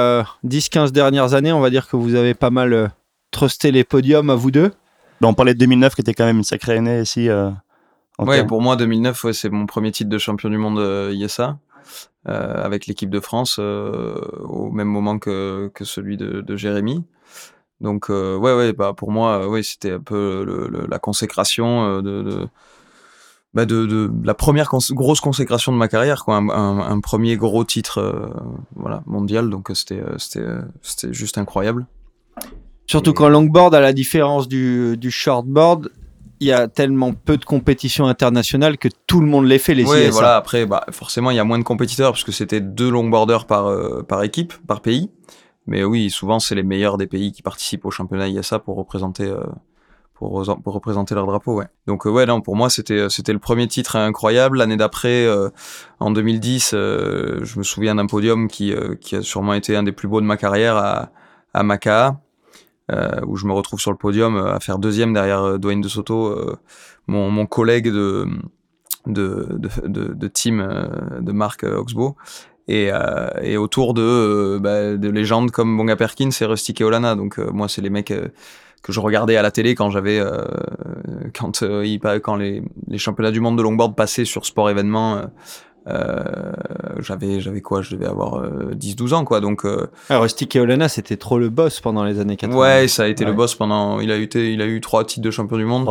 10-15 dernières années, on va dire que vous avez pas mal trusté les podiums à vous deux. Bah, on parlait de 2009 qui était quand même une sacrée année ici. ouais, pour moi 2009, ouais, c'est mon premier titre de champion du monde ISA. Euh, avec l'équipe de France euh, au même moment que, que celui de, de Jérémy. Donc euh, ouais ouais bah pour moi oui c'était un peu le, la consécration de, de bah de, de, la première grosse consécration de ma carrière, quoi, un, un, premier gros titre voilà, mondial, donc c'était juste incroyable. Surtout qu'en longboard, à la différence du, du shortboard, il y a tellement peu de compétitions internationales que tout le monde les fait, les Oui, voilà, après, bah, forcément, il y a moins de compétiteurs parce que c'était deux longboarders par, euh, par équipe, par pays. Mais oui, souvent, c'est les meilleurs des pays qui participent au championnat ISA pour représenter, euh, pour, pour, représenter leur drapeau, ouais. Donc, euh, ouais, non, pour moi, c'était, c'était le premier titre incroyable. L'année d'après, en 2010, je me souviens d'un podium qui, qui a sûrement été un des plus beaux de ma carrière à, à Maca où je me retrouve sur le podium euh, à faire deuxième derrière euh, Dwayne De Soto, mon, mon, collègue de, de, de, de, team de Marc Oxbow. Et, et, autour de, bah, de légendes comme Bonga Perkins et Rusty Keolana. Donc moi, c'est les mecs que je regardais à la télé quand j'avais quand quand les, les, championnats du monde de longboard passaient sur sport événement euh, j'avais j'avais quoi? Je devais avoir 10 12 ans quoi donc euh, ah, Rusty Keolana c'était trop le boss pendant les années 80 ouais ça a été le boss pendant il a eu il a eu trois titres de champion du monde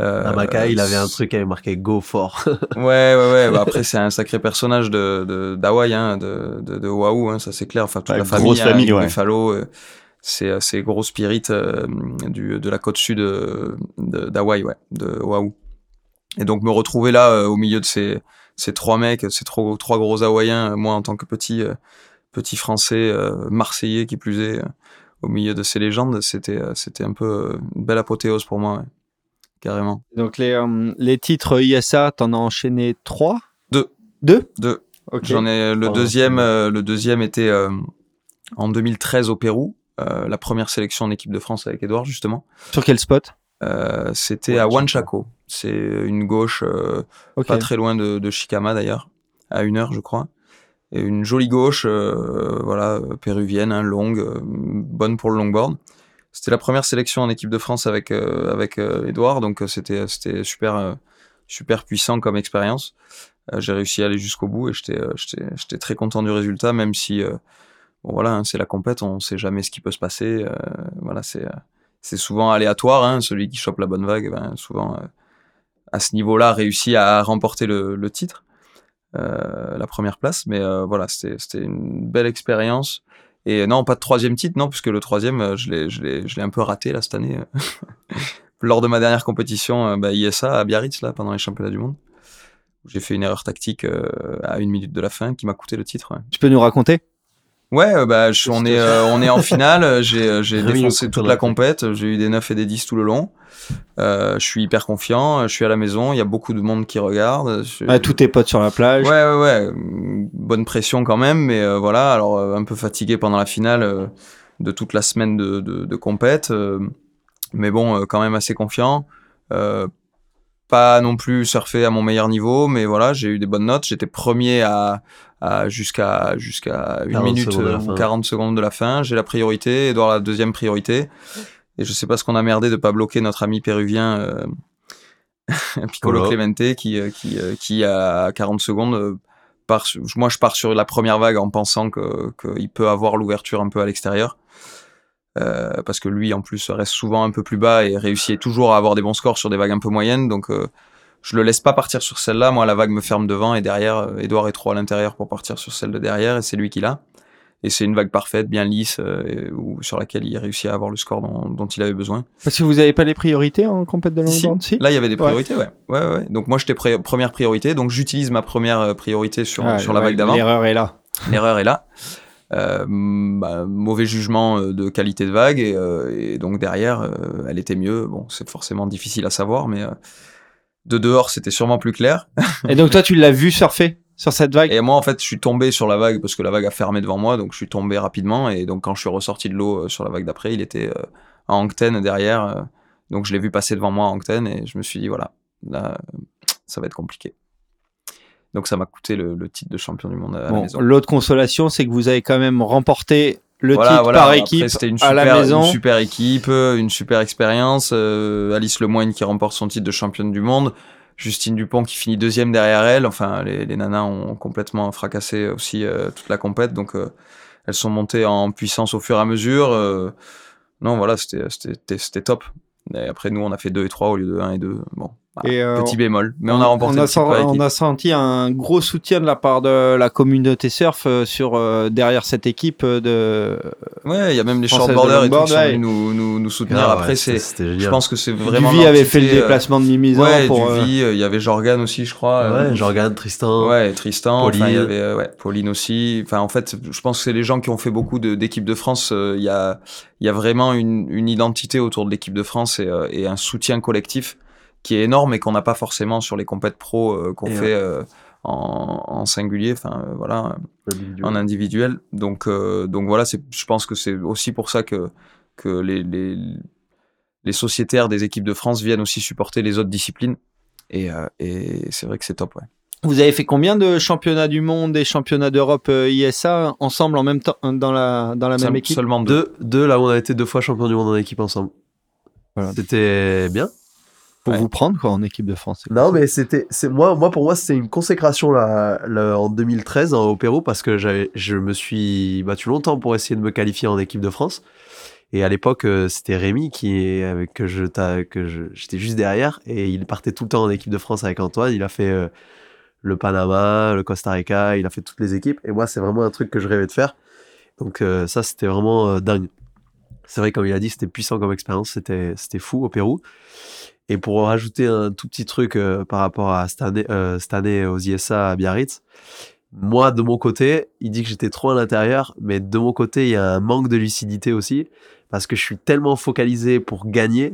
Euh, il avait un truc qui avait marqué Go fort. ouais, ouais, ouais. Bah, après, c'est un sacré personnage de d'Hawaï, hein, de, de, de Waouh, hein, ça c'est clair. Enfin, toute la famille, grosse famille, hein, ouais. c'est c'est gros spirit du, de la côte sud d'Hawaï, ouais, de Waouh. Et donc me retrouver là au milieu de ces ces trois mecs, ces trois, trois gros Hawaïens, moi en tant que petit petit français marseillais qui plus est au milieu de ces légendes, c'était c'était un peu une belle apothéose pour moi. Ouais carrément. Donc les, euh, les titres ISA, t'en as enchaîné trois? Deux. Deux? Deux. J'en ai le deuxième. Euh, le deuxième était euh, en 2013 au Pérou, la première sélection en équipe de France avec Edouard justement. Sur quel spot? C'était à Huanchaco. C'est une gauche pas très loin de, de Chicama d'ailleurs, à une heure je crois. Et une jolie gauche, voilà, péruvienne, hein, longue, bonne pour le longboard. C'était la première sélection en équipe de France avec euh, avec euh, Edouard, donc euh, c'était c'était super super puissant comme expérience. J'ai réussi à aller jusqu'au bout et j'étais très content du résultat, même si bon voilà, hein, c'est la compète, on sait jamais ce qui peut se passer. voilà, c'est c'est souvent aléatoire. Hein, celui qui chope la bonne vague, ben, souvent à ce niveau-là réussit à remporter le, le titre, la première place. Mais voilà, c'était une belle expérience. Et non, pas de troisième titre, non, puisque le troisième, euh, je l'ai, un peu raté là cette année. Lors de ma dernière compétition, euh, bah, ISA à Biarritz, là, pendant les championnats du monde. J'ai fait une erreur tactique euh, à une minute de la fin qui m'a coûté le titre. Tu peux nous raconter? Ouais, bah, on, est, on est en finale. J'ai, j'ai défoncé toute la compète. J'ai eu des 9 et des 10 tout le long. Euh, je suis hyper confiant, je suis à la maison, il y a beaucoup de monde qui regarde. Ah, tous tes potes sur la plage. Ouais, ouais, ouais. Bonne pression quand même, mais euh, voilà. Alors, euh, un peu fatigué pendant la finale de toute la semaine de, de, de compète. mais bon, quand même assez confiant. Pas non plus surfer à mon meilleur niveau, mais voilà, j'ai eu des bonnes notes. J'étais premier à, à jusqu'à jusqu'à une minute ou 40 secondes de la fin. J'ai la priorité, Edouard la deuxième priorité. Et je sais pas ce qu'on a merdé de pas bloquer notre ami péruvien euh, Piccolo Clemente qui euh, qui euh, qui à 40 secondes euh, part moi je pars sur la première vague en pensant que qu'il peut avoir l'ouverture un peu à l'extérieur. Euh, parce que lui en plus reste souvent un peu plus bas et réussit toujours à avoir des bons scores sur des vagues un peu moyennes donc je le laisse pas partir sur celle-là moi la vague me ferme devant et derrière Edouard est trop à l'intérieur pour partir sur celle de derrière et c'est lui qui l'a et c'est une vague parfaite, bien lisse, euh, sur laquelle il réussit à avoir le score dont, il avait besoin. Parce que vous n'avez pas les priorités en compète de longboard si. Là, il y avait des priorités, ouais. ouais. Ouais, Donc moi, j'étais première priorité, donc j'utilise ma première euh, priorité sur, sur la vague d'avant. L'erreur est là. L'erreur est là. Euh, bah, mauvais jugement euh, de qualité de vague et, et donc derrière, elle était mieux. Bon, c'est forcément difficile à savoir, mais de dehors, c'était sûrement plus clair. et donc toi, tu l'as vu surfer sur cette vague? Et moi, en fait, je suis tombé sur la vague parce que la vague a fermé devant moi, donc je suis tombé rapidement. Et donc, quand je suis ressorti de l'eau euh, sur la vague d'après, il était euh, en Angten derrière. Euh, donc, je l'ai vu passer devant moi en Angten et je me suis dit, voilà, là, ça va être compliqué. Donc, ça m'a coûté le, titre de champion du monde à la maison. L'autre consolation, c'est que vous avez quand même remporté le titre par équipe c'était une super, à la maison. Une super équipe, une super expérience. Alice Lemoine qui remporte son titre de championne du monde. Justine Dupont qui finit deuxième derrière elle. Enfin, les, les nanas ont complètement fracassé aussi euh, toute la compète, donc euh, elles sont montées en puissance au fur et à mesure. Euh, non, voilà, c'était top. Et après, nous, on a fait 2 et 3 au lieu de 1 et 2. Bon, euh, petit bémol, mais on, a remporté. On a, on a, senti un gros soutien de la part de la communauté surf euh, sur euh, derrière cette équipe de. Ouais, il y a même les shortboarders et tout qui sont venus nous, nous, nous soutenir. Ah Après, c'est, je pense que c'est vraiment. Duvy avait fait le déplacement de Mimizan. Ouais, pour, Duvy, il y avait Jorgan aussi, je crois. Ouais, Jorgan, Tristan. Ouais, Tristan. Pauline. il y avait ouais, Pauline aussi. Enfin, en fait, je pense que c'est les gens qui ont fait beaucoup d'équipes de, France. Il y a, il y a vraiment une, une identité autour de l'équipe de France et, et un soutien collectif qui est énorme et qu'on n'a pas forcément sur les compètes pro euh, qu'on fait euh, en, en, singulier, enfin euh, voilà, en individuel. Donc donc voilà, c'est, je pense que c'est aussi pour ça que que les, les les sociétaires des équipes de France viennent aussi supporter les autres disciplines. Et, et c'est vrai que c'est top, ouais. Vous avez fait combien de championnats du monde et championnats d'Europe ISA ensemble en même temps dans la dans la même équipe? Seulement deux. deux. Là, on a été deux fois champion du monde en équipe ensemble. Voilà. C'était bien pour vous prendre quoi en équipe de France. Non mais c'était c'est moi moi pour moi c'était une consécration là, en 2013 hein, au Pérou parce que j'avais je me suis battu longtemps pour essayer de me qualifier en équipe de France Et à l'époque, c'était Rémi qui que je que j'étais juste derrière et il partait tout le temps en équipe de France avec Antoine. Il a fait le Panama, le Costa Rica, il a fait toutes les équipes. Et moi, c'est vraiment un truc que je rêvais de faire. Donc ça, c'était vraiment dingue. C'est vrai, comme il a dit, c'était puissant comme expérience, c'était fou au Pérou. Et pour rajouter un tout petit truc euh, par rapport à cette année, euh, cette année aux ISA à Biarritz, moi, de mon côté, il dit que j'étais trop à l'intérieur, mais de mon côté, il y a un manque de lucidité aussi, parce que je suis tellement focalisé pour gagner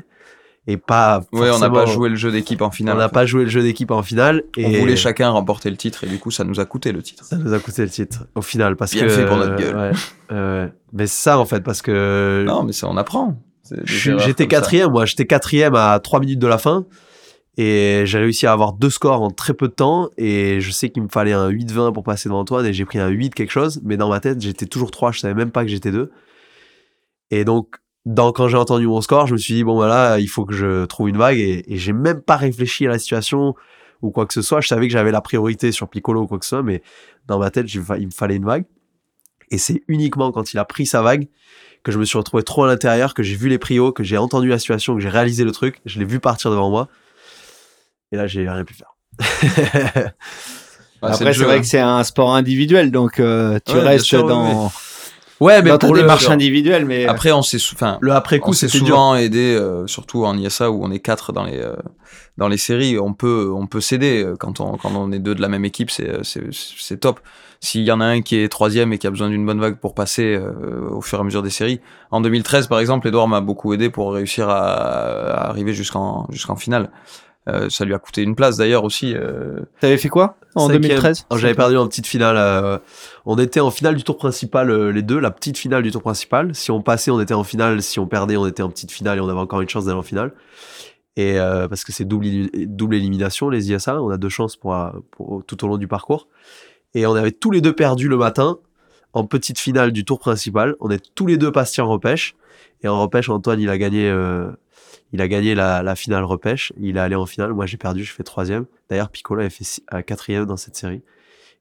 et pas. Oui, on n'a pas joué le jeu d'équipe en finale. On n'a pas joué le jeu d'équipe en finale. Et on voulait chacun remporter le titre, et du coup, ça nous a coûté le titre. Ça nous a coûté le titre, au final, parce Bien que. fait pour notre gueule. Ouais, euh, mais c'est ça, en fait, parce que. Non, mais ça, on apprend. J'étais quatrième, moi. J'étais quatrième à trois minutes de la fin. Et j'ai réussi à avoir deux scores en très peu de temps. Et je sais qu'il me fallait un 8-20 pour passer devant Antoine. Et j'ai pris un 8 quelque chose. Mais dans ma tête, j'étais toujours 3. Je savais même pas que j'étais 2. Et donc, dans, quand j'ai entendu mon score, je me suis dit, bon, voilà, il faut que je trouve une vague. Et, et j'ai même pas réfléchi à la situation ou quoi que ce soit. Je savais que j'avais la priorité sur Piccolo ou quoi que ce soit. Mais dans ma tête, il me fallait une vague. Et c'est uniquement quand il a pris sa vague que je me suis retrouvé trop à l'intérieur, que j'ai vu les prios, que j'ai entendu la situation, que j'ai réalisé le truc, je l'ai vu partir devant moi. Et là, j'ai rien pu faire. Après, c'est vrai hein. que c'est un sport individuel, donc euh, tu restes dans. Ouais, mais dans pour ta démarche individuelle, mais après on s'est, enfin, le après coup, c'est souvent aidé, euh, surtout en ISA où on est quatre dans les euh, dans les séries, on peut on peut s'aider quand on quand on est deux de la même équipe, c'est c'est top s'il y en a un qui est troisième et qui a besoin d'une bonne vague pour passer euh, au fur et à mesure des séries. En 2013, par exemple, Edouard m'a beaucoup aidé pour réussir à, à arriver jusqu'en jusqu'en finale. Euh, ça lui a coûté une place d'ailleurs aussi. Euh... T'avais fait quoi en 2013 J'avais perdu en petite finale. Euh, on était en finale du tour principal euh, les deux, la petite finale du tour principal. Si on passait, on était en finale. Si on perdait, on était en petite finale et on avait encore une chance d'aller en finale. Et parce que c'est double, double élimination les ISA, on a deux chances pour, pour, tout au long du parcours. Et on avait tous les deux perdu le matin en petite finale du tour principal. On est tous les deux passés en repêche. Et en repêche, Antoine, il a gagné, euh, il a gagné la, finale repêche. Il est allé en finale. Moi, j'ai perdu, je fais troisième. D'ailleurs, Piccolo avait fait à quatrième dans cette série.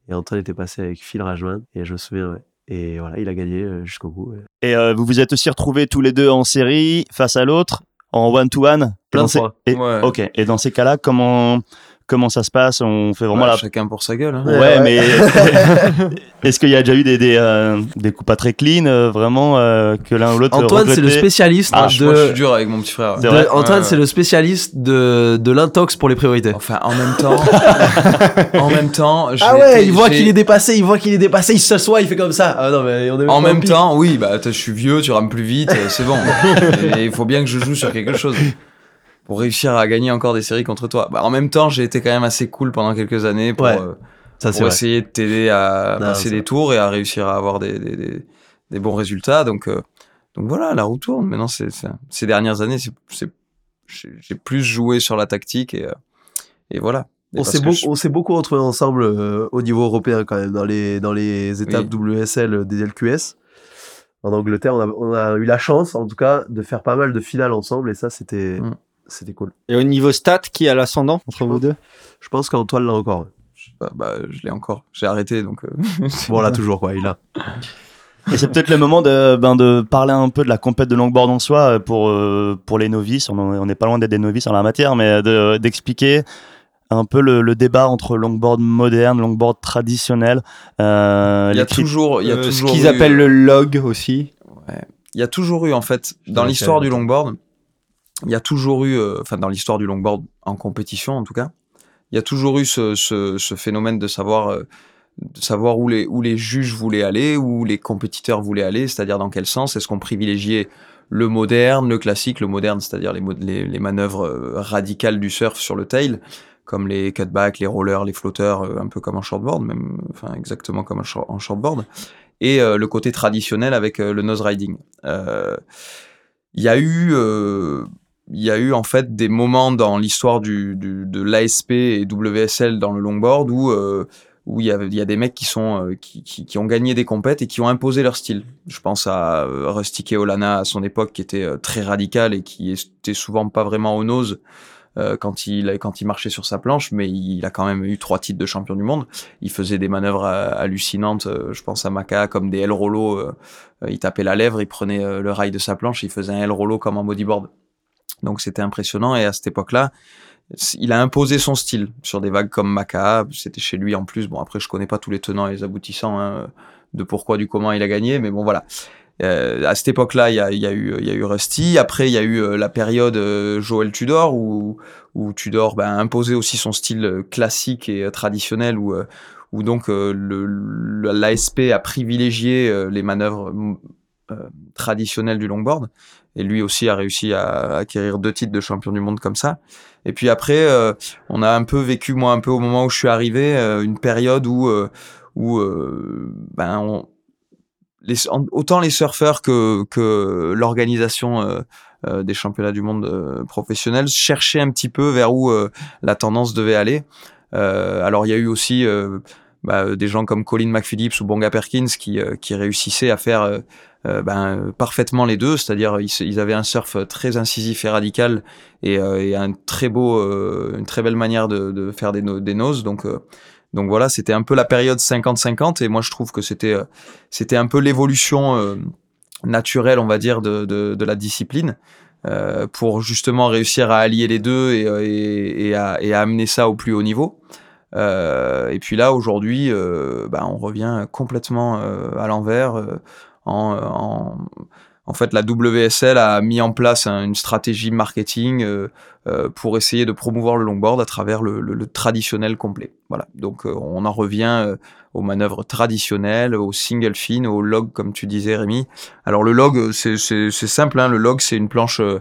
Et Antoine était passé avec Phil Rajman. Et je me souviens, ouais. Et voilà, il a gagné euh, jusqu'au bout. Et euh, vous vous êtes aussi retrouvés tous les deux en série, face à l'autre, en one-to-one? Plein de fois. Ok. Et dans ces cas-là, comment comment ça se passe On fait vraiment la... chacun pour sa gueule. Hein. Ouais, mais est-ce qu'il y a déjà eu des des, euh, des coups pas très clean, euh, vraiment euh, que l'un ou l'autre Antoine, c'est le spécialiste ah, de. Moi, je suis dur avec mon petit frère. Antoine, c'est le spécialiste de de l'intox pour les priorités. Enfin, en même temps, en même temps. Ah ouais, il voit qu'il est dépassé, il voit qu'il est dépassé, il s'assoit, il fait comme ça. Ah non, mais on est En même temps, oui, bah je suis vieux, tu rames plus vite, c'est bon. il faut bien que je joue sur quelque chose pour réussir à gagner encore des séries contre toi. Bah, en même temps, j'ai été quand même assez cool pendant quelques années pour, euh, ça, pour essayer de t'aider à passer des tours et à réussir à avoir des, des, des, bons résultats. Donc, euh, donc voilà, la roue tourne. Maintenant, c'est, ces dernières années, c'est, j'ai plus joué sur la tactique et, euh, et voilà. on s'est, beaucoup, on s'est beaucoup retrouvés ensemble au niveau européen quand même, dans les, dans les étapes WSL des LQS. En Angleterre, on a, on a, eu la chance, en tout cas, de faire pas mal de finales ensemble et ça, c'était, mm c'était cool. Et au niveau stat, qui a l'ascendant entre vous deux? Je pense qu'Antoine l'a encore. Bah, bah, je l'ai encore. J'ai arrêté donc. Euh, bon, là toujours quoi, il a. Et c'est peut-être le moment de, ben, de parler un peu de la compète de longboard en soi euh, pour, euh, pour les novices. On n'est pas loin d'être des novices en la matière, mais d'expliquer un peu le, débat entre longboard moderne, longboard traditionnel. il y a toujours, il y a toujours ce qu'ils appellent le log aussi. Ouais. Il y a toujours eu en fait dans l'histoire du longboard il y a toujours eu, euh, enfin dans l'histoire du longboard en compétition en tout cas, il y a toujours eu ce, phénomène de savoir, euh, savoir où les, où les juges voulaient aller, où les compétiteurs voulaient aller, c'est-à-dire dans quel sens. Est-ce qu'on privilégiait le moderne, le classique, le moderne, c'est-à-dire les, manœuvres euh, radicales du surf sur le tail, comme les cutbacks, les rollers, les flotteurs, un peu comme en shortboard, même, enfin exactement comme en shortboard, et le côté traditionnel avec le nose riding. Il y a eu il y a eu en fait des moments dans l'histoire du, du, de l'ASP et WSL dans le longboard où euh, où il y, a, y a des mecs qui sont euh, qui, qui, qui, ont gagné des compètes et qui ont imposé leur style. Je pense à euh, Rusty Keolana à son époque qui était euh, très radical et qui était souvent pas vraiment au nose quand il quand il marchait sur sa planche, mais il a quand même eu trois titres de champion du monde. Il faisait des manœuvres hallucinantes. je pense à Maca comme des L rollo. il tapait la lèvre, il prenait le rail de sa planche, il faisait un L rollo comme un bodyboard. Donc c'était impressionnant et à cette époque-là, il a imposé son style sur des vagues comme Maca. C'était chez lui en plus. Bon après je connais pas tous les tenants et les aboutissants hein, de pourquoi du comment il a gagné, mais bon voilà. Euh, à cette époque-là, il y a, y, a y a eu Rusty. Après, il y a eu euh, la période euh, Joël Tudor où, où Tudor ben, a imposé aussi son style euh, classique et traditionnel, où, où donc l'ASP a privilégié les manœuvres traditionnelles du longboard. Et lui aussi a réussi à acquérir deux titres de champion du monde comme ça. Et puis après, on a un peu vécu, moi, un peu au moment où je suis arrivé, une période où, où ben, on, autant les surfeurs que, que l'organisation euh, euh, des championnats du monde euh, professionnels cherchaient un petit peu vers où la tendance devait aller. alors il y a eu aussi bah, des gens comme Colin McPhillips ou Bonga Perkins qui, qui réussissaient à faire ben, parfaitement les deux, c'est-à-dire ils, avaient un surf très incisif et radical et, et un très beau, une très belle manière de, de faire des, des noses. Donc donc voilà, c'était un peu la période 50-50 et moi je trouve que c'était euh, c'était un peu l'évolution euh, naturelle, on va dire, de, de, de la discipline euh, pour justement réussir à allier les deux et, et, et, à, et à, amener ça au plus haut niveau. Euh, et puis là aujourd'hui, euh, bah, on revient complètement à l'envers. En, en, en, fait, la WSL a mis en place une stratégie marketing euh, pour essayer de promouvoir le longboard à travers le, le, le traditionnel complet. Voilà. Donc euh, on en revient euh, aux manœuvres traditionnelles, au single fin, au log comme tu disais Rémi. Alors le log c'est simple, hein. le log c'est une planche euh,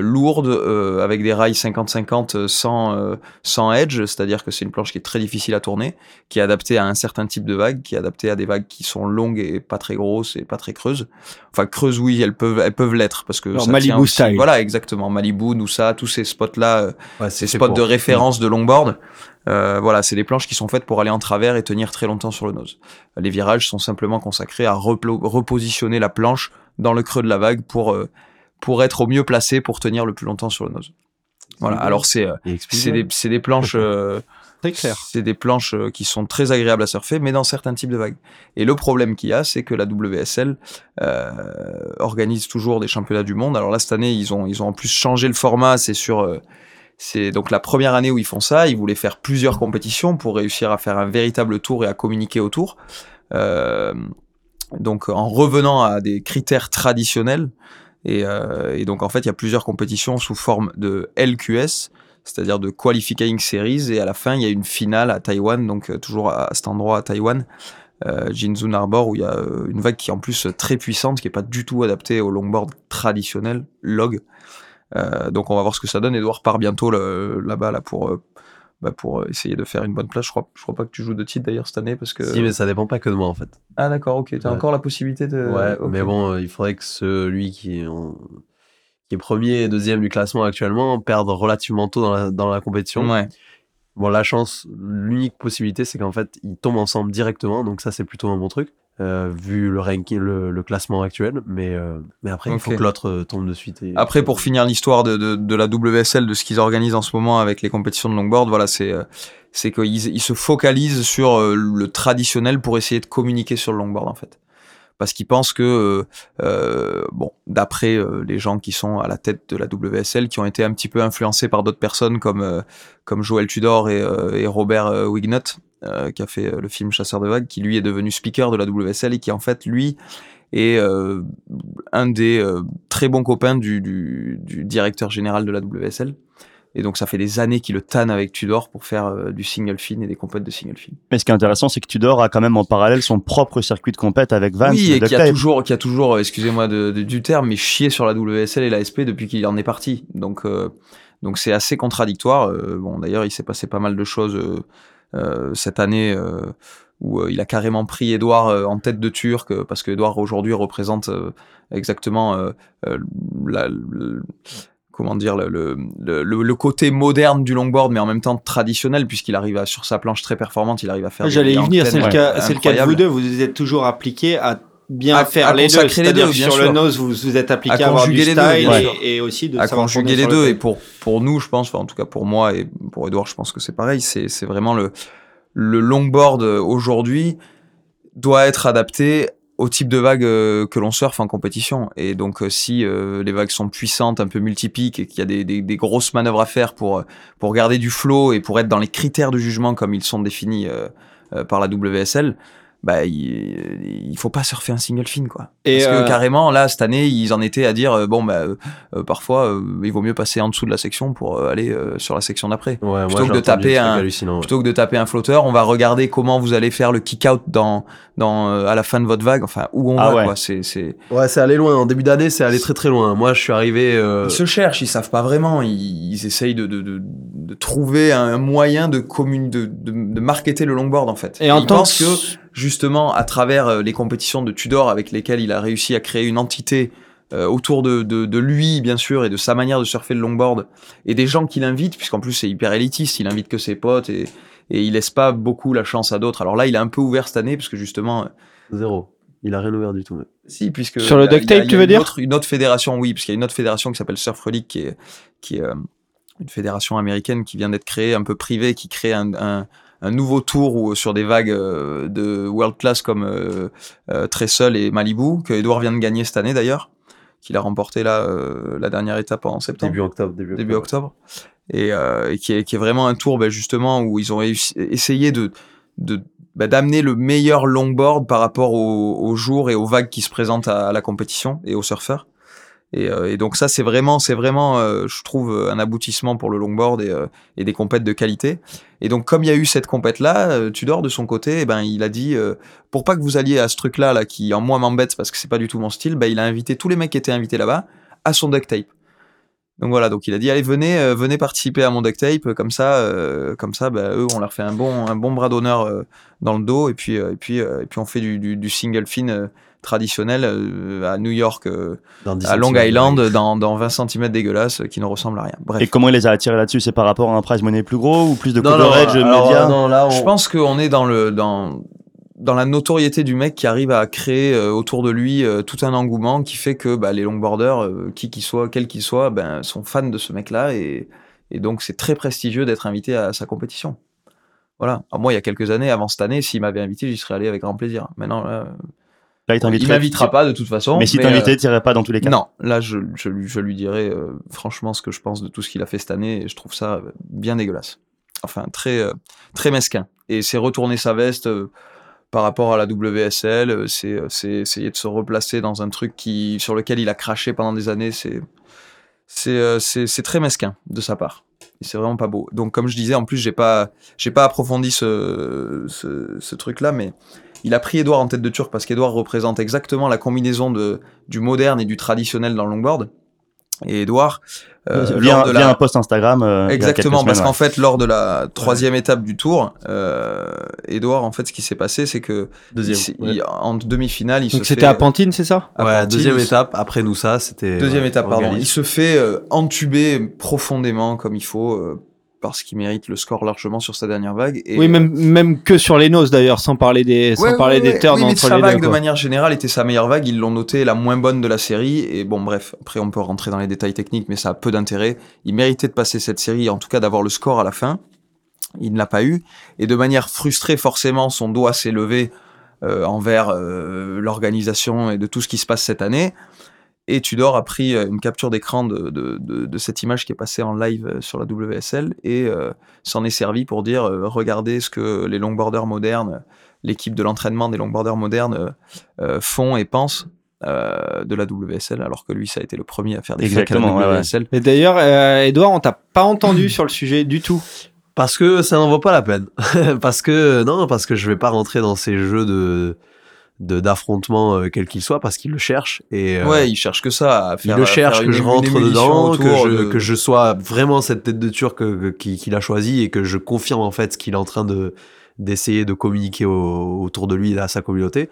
lourde euh, avec des rails 50-50 sans, sans edge, c'est-à-dire que c'est une planche qui est très difficile à tourner, qui est adaptée à un certain type de vague, qui est adaptée à des vagues qui sont longues et pas très grosses et pas très creuses. Enfin creuses oui, elles peuvent elles peuvent l'être parce que ça Malibu style. Voilà exactement Malibu, Noosa, tous ces spots-là, euh, ces spots de référence de longboard. Euh, voilà, c'est des planches qui sont faites pour aller en travers et tenir très longtemps sur le nose. Les virages sont simplement consacrés à repositionner la planche dans le creux de la vague pour euh, pour être au mieux placé pour tenir le plus longtemps sur le nose. Voilà. Alors c'est c'est des, des planches Très clair. C'est des planches qui sont très agréables à surfer, mais dans certains types de vagues. Et le problème qu'il y a, c'est que la WSL euh, organise toujours des championnats du monde. Alors là, cette année, ils ont, ils ont en plus changé le format. C'est sur, euh, c'est donc la première année où ils font ça. Ils voulaient faire plusieurs compétitions pour réussir à faire un véritable tour et à communiquer autour. Euh, donc en revenant à des critères traditionnels. Et, euh, et donc en fait, il y a plusieurs compétitions sous forme de LQS c'est-à-dire de qualifying series. Et à la fin, il y a une finale à Taïwan, donc euh, toujours à, cet endroit à Taïwan, euh, Jinzun Harbor, où il y a une vague qui est en plus très puissante, qui est pas du tout adaptée au longboard traditionnel, log. Euh, donc on va voir ce que ça donne. Edouard part bientôt là-bas là pour bah pour essayer de faire une bonne place. Je crois, je crois pas que tu joues de titre d'ailleurs cette année parce que. Si, mais ça dépend pas que de moi en fait. Ah d'accord, ok. T'as encore la possibilité de. Ouais, mais bon, il faudrait que celui qui qui est premier et deuxième du classement actuellement, perdre relativement tôt dans la, dans la compétition. Ouais. Bon, la chance, l'unique possibilité, c'est qu'en fait, ils tombent ensemble directement, donc ça, c'est plutôt un bon truc. Euh, vu le ranking, le, le, classement actuel, mais euh, mais après il faut que l'autre euh, tombe de suite. Et... Après pour finir l'histoire de, de, de, la WSL, de ce qu'ils organisent en ce moment avec les compétitions de longboard, voilà c'est euh, c'est qu'ils ils se focalisent sur le traditionnel pour essayer de communiquer sur le longboard en fait parce qu'ils pensent que, euh, euh, bon, d'après euh, les gens qui sont à la tête de la WSL, qui ont été un petit peu influencés par d'autres personnes comme comme Joel Tudor et, Robert Wignott, qui a fait le film Chasseur de vagues, qui lui est devenu speaker de la WSL et qui en fait lui est un des très bons copains du directeur général de la WSL. Et donc ça fait des années qu'il le tanne avec Tudor pour faire euh, du single fin et des compètes de single fin. Mais ce qui est intéressant, c'est que Tudor a quand même en parallèle son propre circuit de compète avec Vance. Oui, et qui a toujours, qui a toujours, euh, excusez-moi de, du terme, mais chié sur la WSL et la SP depuis qu'il en est parti. Donc euh, donc c'est assez contradictoire. bon, d'ailleurs, il s'est passé pas mal de choses cette année où il a carrément pris Edouard en tête de Turc parce que Edouard aujourd'hui représente exactement la, comment dire le, le, le, côté moderne du longboard mais en même temps traditionnel puisqu'il arrive sur sa planche très performante il arrive à faire j'allais y venir c'est le cas c'est le cas de vous deux vous êtes toujours appliqué à bien faire les deux. C'est-à-dire sur le nose, vous, vous êtes appliqué à, avoir du style et, aussi de à conjuguer les deux. Et pour pour nous, je pense, en tout cas pour moi et pour Edouard, je pense que c'est pareil. C'est c'est vraiment le le longboard aujourd'hui doit être adapté au type de vague euh, que l'on surfe en compétition. Et donc, euh, si euh, les vagues sont puissantes, un peu multipiques, et qu'il y a des, des, des, grosses manœuvres à faire pour, pour garder du flow et pour être dans les critères de jugement comme ils sont définis par la WSL, bah il, il, faut pas surfer un single fin quoi. Et Parce que euh, carrément là cette année ils en étaient à dire euh, bon bah euh, parfois il vaut mieux passer en dessous de la section pour aller sur la section d'après. Ouais, plutôt que de taper un plutôt que de taper un flotteur, on va regarder comment vous allez faire le kick out dans dans à la fin de votre vague, enfin où on ah va quoi. C'est c'est ouais c'est aller loin. En début d'année c'est aller très très loin. Moi je suis arrivé. Ils se cherchent, ils savent pas vraiment. Ils, ils essayent de, de, de, de, trouver un moyen de commune de, de, de marketer le longboard en fait. Et, en tant que justement à travers euh, les compétitions de Tudor avec lesquelles il a réussi à créer une entité euh, autour de, de, de, lui bien sûr et de sa manière de surfer le longboard et des gens qu'il invite puisqu'en plus c'est hyper élitiste il invite que ses potes et, et il laisse pas beaucoup la chance à d'autres. Alors là il a un peu ouvert cette année parce que justement euh, zéro. Il a rien ouvert du tout si puisque sur le duct tape tu veux dire une autre fédération oui parce qu'il y a une autre fédération qui s'appelle Surf Relic qui est qui est une fédération américaine qui vient d'être créée un peu privée qui crée un, un un nouveau tour ou sur des vagues euh, de world class comme euh, euh, Tressel et Malibu que Edouard vient de gagner cette année d'ailleurs qu'il a remporté là la dernière étape en septembre. Début octobre début, octobre. et, qui, est, qui est vraiment un tour ben, justement où ils ont essayé de de bah, d'amener le meilleur longboard par rapport aux, aux, jours et aux vagues qui se présentent à la compétition et aux surfeurs et, euh, et, donc ça, c'est vraiment, c'est vraiment, euh, je trouve, un aboutissement pour le longboard et, euh, des compètes de qualité. Et donc comme il y a eu cette compète là, Tudor de son côté, eh ben il a dit, pour pas que vous alliez à ce truc là qui en moi m'embête parce que c'est pas du tout mon style, ben il a invité tous les mecs qui étaient invités là-bas à son duct tape. Donc voilà, donc il a dit allez venez venez participer à mon duct tape comme ça comme ça bah, eux on leur fait un bon un bon bras d'honneur dans le dos et puis et puis et puis on fait du, du single fin traditionnel euh, à New York, euh, à Long Island, dans, dans 20 cm dégueulasse, qui ne ressemble à rien. Bref. Et comment il les a attirés là-dessus? C'est par rapport à un prize money plus gros ou plus de coverage média non, là, Je pense qu'on est dans le dans dans la notoriété du mec qui arrive à créer euh, autour de lui tout un engouement qui fait que bah, les longboarders, qui qu'il soit, quel qu'il soit, ben, sont fans de ce mec-là et, et donc c'est très prestigieux d'être invité à sa compétition. Voilà. Alors moi, il y a quelques années, avant cette année, s'il m'avait invité, j'y serais allé avec grand plaisir. Maintenant, là, il m'invitera pas de toute façon. Mais si t'invitais, euh, irais pas dans tous les cas. Non, là, je, je, lui, je lui dirais euh, franchement ce que je pense de tout ce qu'il a fait cette année. Et je trouve ça euh, bien dégueulasse. Enfin, très, très mesquin. Et c'est retourner sa veste par rapport à la WSL. C'est, c'est essayer de se replacer dans un truc qui, sur lequel il a craché pendant des années. C'est, c'est, c'est, très mesquin de sa part. Et c'est vraiment pas beau. Donc, comme je disais, en plus, j'ai pas, j'ai pas approfondi ce, ce, ce truc-là, mais il a pris Edouard en tête de turc parce qu'Edouard représente exactement la combinaison de, du moderne et du traditionnel dans le longboard. Et Edouard, euh, via, de la... un post Instagram. Euh, exactement, parce qu'en fait, lors de la troisième étape du tour, euh, Edouard, en fait, ce qui s'est passé, c'est que deuxième, en demi-finale, il Donc c'était à Pantine, c'est ça? Ouais, deuxième étape. Après nous, ça, c'était. Deuxième étape, pardon. Il se fait entuber profondément comme il faut parce qu'il mérite le score largement sur sa dernière vague. Et oui, même, euh, même que sur les noses d'ailleurs, sans parler des, sans parler des turns oui, mais sa vague de manière générale était sa meilleure vague. Ils l'ont noté la moins bonne de la série. Et bon, bref, après on peut rentrer dans les détails techniques, mais ça a peu d'intérêt. Il méritait de passer cette série, en tout cas d'avoir le score à la fin. Il ne l'a pas eu. Et de manière frustrée, forcément, son doigt s'est levé euh, envers euh, l'organisation et de tout ce qui se passe cette année. Et Tudor a pris euh, une capture d'écran de, de, de, de, cette image qui est passée en live euh, sur la WSL et euh, s'en est servi pour dire regardez ce que les longboarders modernes, l'équipe de l'entraînement des longboarders modernes font et pensent de la WSL, alors que lui, ça a été le premier à faire des Exactement, à la WSL. Et d'ailleurs, Edouard, on t'a pas entendu sur le sujet du tout. Parce que ça n'en vaut pas la peine. parce que non, parce que je vais pas rentrer dans ces jeux de de d'affrontement euh, quel qu'il soit parce qu'il le cherche et euh, ouais il cherche que ça à faire, il le cherche que je rentre dedans que je, que je sois vraiment cette tête de turc qu'il a choisi et que je confirme en fait ce qu'il est en train de d'essayer de communiquer autour de lui à sa communauté.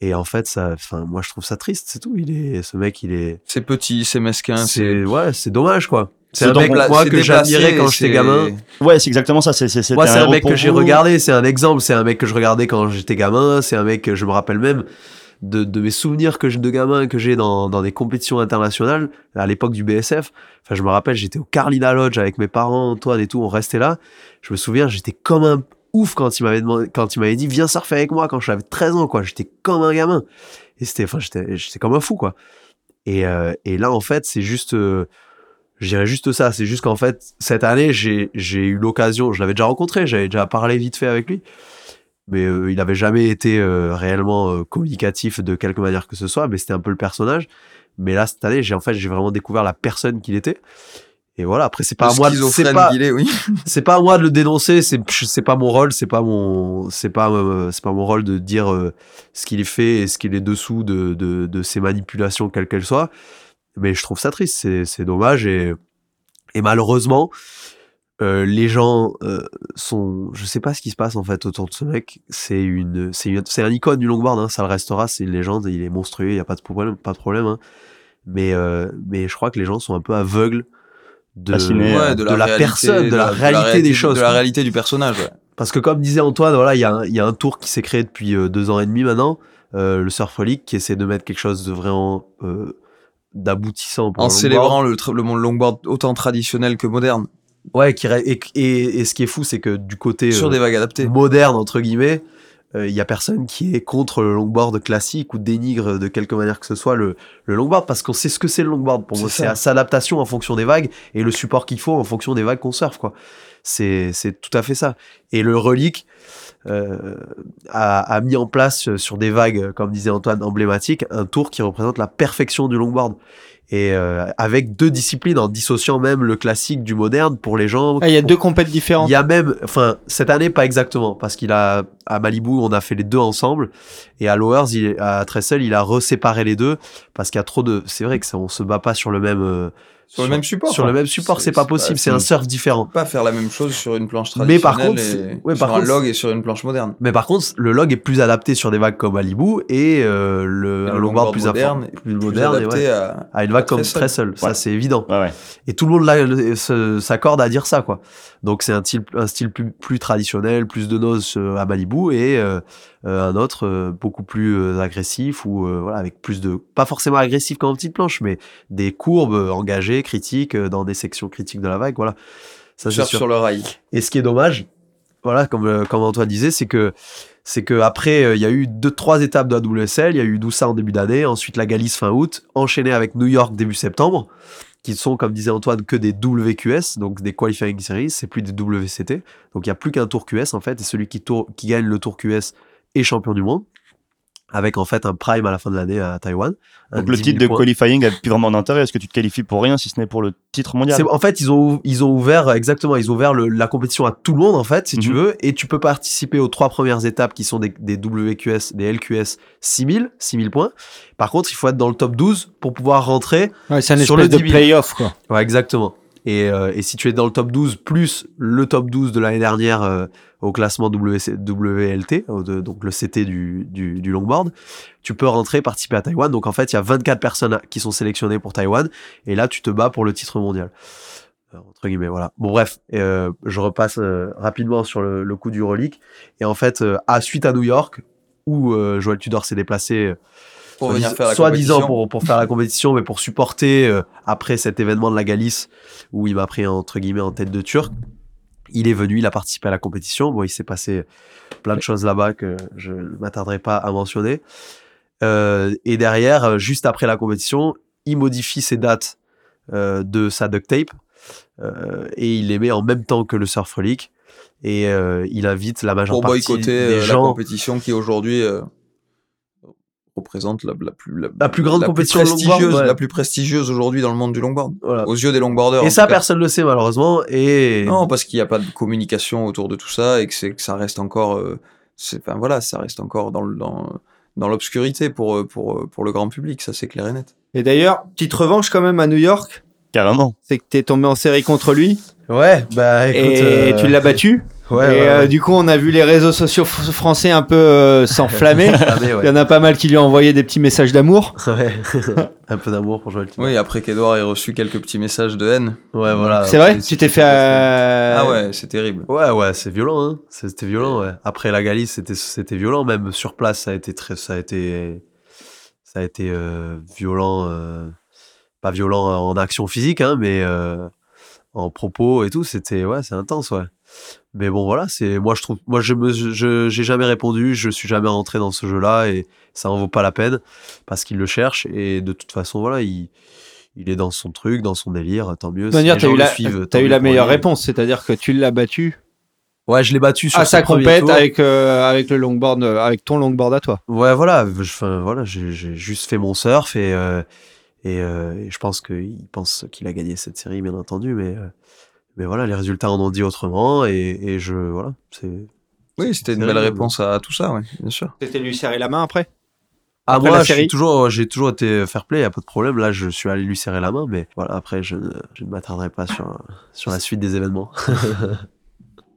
Et en fait ça enfin moi je trouve ça triste c'est tout. Il est ce mec il est c'est petit c'est mesquin c'est ouais c'est dommage quoi c'est un mec moi que j'admirais quand j'étais gamin. Ouais, c'est exactement ça. C'est c'est Moi, c'est un, mec que j'ai regardé. C'est un exemple. C'est un mec que je regardais quand j'étais gamin. C'est un mec que je me rappelle même de, de mes souvenirs que de gamin que j'ai dans, dans des compétitions internationales à l'époque du BSF. Enfin, je me rappelle, j'étais au Carlina Lodge avec mes parents, Antoine et tout, on restait là. Je me souviens, j'étais comme un ouf quand il m'avait demandé, quand il m'avait dit viens surfer avec moi quand j'avais 13 ans quoi. J'étais comme un gamin. Et c'était, enfin, j'étais, j'étais comme un fou quoi. Et, euh, et là en fait, c'est juste, euh, je dirais juste ça. C'est juste qu'en fait, cette année, j'ai, eu l'occasion, je l'avais déjà rencontré, j'avais déjà parlé vite fait avec lui mais euh, il n'avait jamais été euh, réellement euh, communicatif de quelque manière que ce soit, mais c'était un peu le personnage. Mais là, cette année, j'ai en fait, j'ai vraiment découvert la personne qu'il était. Et voilà, après, c'est pas à moi de, c'est pas, oui. c'est pas à moi de le dénoncer, c'est, c'est pas mon rôle, c'est pas mon, c'est pas, c'est pas mon rôle de dire ce qu'il fait et ce qu'il est dessous de, de, de ces manipulations, quelles qu'elles soient. Mais je trouve ça triste, c'est, c'est dommage et, et malheureusement, euh, les gens euh, sont, je sais pas ce qui se passe en fait autour de ce mec. C'est une, c'est c'est un icône du longboard. Hein, ça le restera. C'est une légende. Il est monstrueux. Il y a pas de problème, pas de problème. Hein. Mais euh, mais je crois que les gens sont un peu aveugles de, de, la, personne, de la, réalité des choses, de la réalité du personnage. Parce que comme disait Antoine, voilà, il y a un, il y a un tour qui s'est créé depuis deux ans et demi maintenant, le Surf League, qui essaie de mettre quelque chose de vraiment d'aboutissant. en célébrant le, le monde longboard autant traditionnel que moderne. Ouais, qui, et, et, et, ce qui est fou, c'est que du côté sur des vagues adaptées, moderne entre guillemets, il y a personne qui est contre le longboard classique ou dénigre de quelque manière que ce soit le, le longboard parce qu'on sait ce que c'est le longboard. Pour moi, c'est à s'adaptation en fonction des vagues et le support qu'il faut en fonction des vagues qu'on surfe, quoi. C'est, c'est tout à fait ça. Et le relique euh, a, a, mis en place sur des vagues, comme disait Antoine, emblématiques, un tour qui représente la perfection du longboard et euh, avec deux disciplines en dissociant même le classique du moderne pour les gens. Ah, il y a deux compètes différentes. Il y a même, enfin cette année pas exactement parce qu'il a à Malibu on a fait les deux ensemble et à Lowers il, à Tressel il a reséparé les deux parce qu'il y a trop de. C'est vrai que ça, on se bat pas sur le même. Euh, sur, le même support. Sur le même support, c'est pas possible. C'est un surf différent. Pas faire la même chose sur une planche traditionnelle. Mais par contre, et ouais, sur un log et sur une planche moderne. Mais par contre, le log est plus adapté sur des vagues comme Malibu et euh, le, un longboard plus moderne, plus moderne, adapté à, à, une vague comme très seul. Ça, c'est évident. Ouais, ouais. Et tout le monde s'accorde à dire ça, quoi. Donc c'est un style, un style plus, plus traditionnel, plus de nose euh, à Malibu et euh, euh, un autre beaucoup plus agressif ou voilà avec plus de pas forcément agressif comme en petite planche, mais des courbes engagées, critiques dans des sections critiques de la vague. Voilà. Ça c'est sur le rail. Et ce qui est dommage, voilà, comme comme Antoine disait, c'est que c'est que après il y a eu deux trois étapes de la WSL, il y a eu Doussa en début d'année, ensuite la Galice fin août, enchaîné avec New York début septembre qui sont, comme disait Antoine, que des WQS, donc des Qualifying Series, c'est plus des WCT. Donc il n'y a plus qu'un tour QS en fait, et celui qui, tour, qui gagne le tour QS est champion du monde avec en fait un prime à la fin de l'année à Taïwan. Donc le titre de qualifying a plus vraiment d'intérêt. Est-ce que tu te qualifies pour rien si ce n'est pour le titre mondial? En fait, ils ont ils ont ouvert exactement, ils ont ouvert le, la compétition à tout le monde en fait, si tu mhm. veux, et tu peux participer aux trois premières étapes qui sont des, des WQS, des LQS 6000, 6000 points. Par contre, il faut être dans le top 12 pour pouvoir rentrer ouais, c'est sur le de playoff quoi. Ouais, exactement. Et, euh, et si tu es dans le top 12 plus le top 12 de l'année dernière euh, au classement WLT, donc le CT du, du, du, longboard, tu peux rentrer participer à Taïwan. Donc en fait, il y a 24 personnes qui sont sélectionnées pour Taïwan, et là tu te bats pour le titre mondial. Euh, entre guillemets, voilà. Bon bref, euh, je repasse euh, rapidement sur le, le, coup du relique. Et en fait, à suite à New York, où Joël Tudor s'est déplacé pour venir faire la soit disant pour, pour faire la compétition, mais pour supporter après cet événement de la Galice où il m'a pris entre guillemets en tête de turc il est venu, il a participé à la compétition. Bon, il s'est passé plein de choses là-bas que je ne m'attarderai pas à mentionner. Euh, et derrière, euh, juste après la compétition, il modifie ses dates euh, de sa duct tape euh, et il les met en même temps que le Surf Relic. Et euh, il invite la majeure partie des euh, gens... la compétition qui aujourd'hui représente la, la, plus la, plus grande compétition prestigieuse, la plus prestigieuse aujourd'hui dans le monde du longboard, voilà. aux yeux des longboarders. Et ça, personne ne le sait malheureusement. Et non, parce qu'il n'y a pas de communication autour de tout ça et que c'est que ça reste encore, euh, c'est, enfin voilà, ça reste encore dans le dans dans l'obscurité pour euh, pour euh, pour le grand public, ça c'est clair et net. Et d'ailleurs, petite revanche quand même à New York. Carrément. C'est que t'es tombé en série contre lui. Ouais, bah écoute. Et tu l'as battu. Ouais, et ouais, euh, du coup, on a vu les réseaux sociaux français un peu euh, s'enflammer. Il y en a pas mal qui lui ont envoyé des petits messages d'amour. Un peu d'amour pour Joël. Oui, après qu'Edouard ait reçu quelques petits messages de haine. Ouais, voilà. C'est vrai? Tu t'es fait. Euh... Ah ouais, c'est terrible. Ouais, ouais, c'est violent. Hein. C'était violent. Ouais. Après la Galice, c'était c'était violent. Même sur place, ça a été très, ça a été. ça a été violent, pas violent en action physique, hein, mais en propos et tout. C'était ouais, c'est intense, ouais. Mais bon, voilà, c'est moi je trouve, moi je me, je j'ai jamais répondu, je suis jamais rentré dans ce jeu-là et ça en vaut pas la peine parce qu'il le cherche et de toute façon voilà, il il est dans son truc, dans son délire, tant mieux. De manière, t'as eu, la, as eu la meilleure réponse, c'est-à-dire que tu l'as battu. Ouais, je l'ai battu sur à sa compète avec euh, avec le longboard, euh, avec ton longboard à toi. Ouais, voilà, enfin voilà, j'ai juste fait mon surf et euh, et, et, je pense qu'il pense qu'il a gagné cette série, bien entendu, mais mais voilà, les résultats en ont dit autrement et, et je voilà, c'est. Oui, c'était une belle réponse à tout ça, ouais, bien sûr. C'était lui serrer la main après? Ah moi, j'ai toujours, j'ai toujours été fair play, y a pas de problème. Là, je suis allé lui serrer la main, mais voilà, après, je, je ne m'attarderai pas sur sur la suite des événements.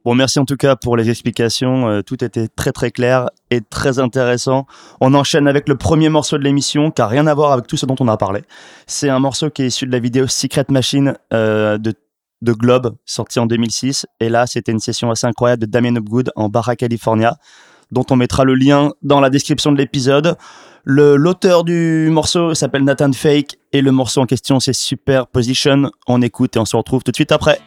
Bon, merci en tout cas pour les explications. Euh, tout était très très clair et très intéressant. On enchaîne avec le premier morceau de l'émission, qui n'a rien à voir avec tout ce dont on a parlé. C'est un morceau qui est issu de la vidéo Secret Machine euh, de de Globe, sorti en 2006. Et là, c'était une session assez incroyable de Damien Upgood en Barra California, dont on mettra le lien dans la description de l'épisode. L'auteur du morceau s'appelle Nathan Fake et le morceau en question c'est Super Position. On écoute et on se retrouve tout de suite après.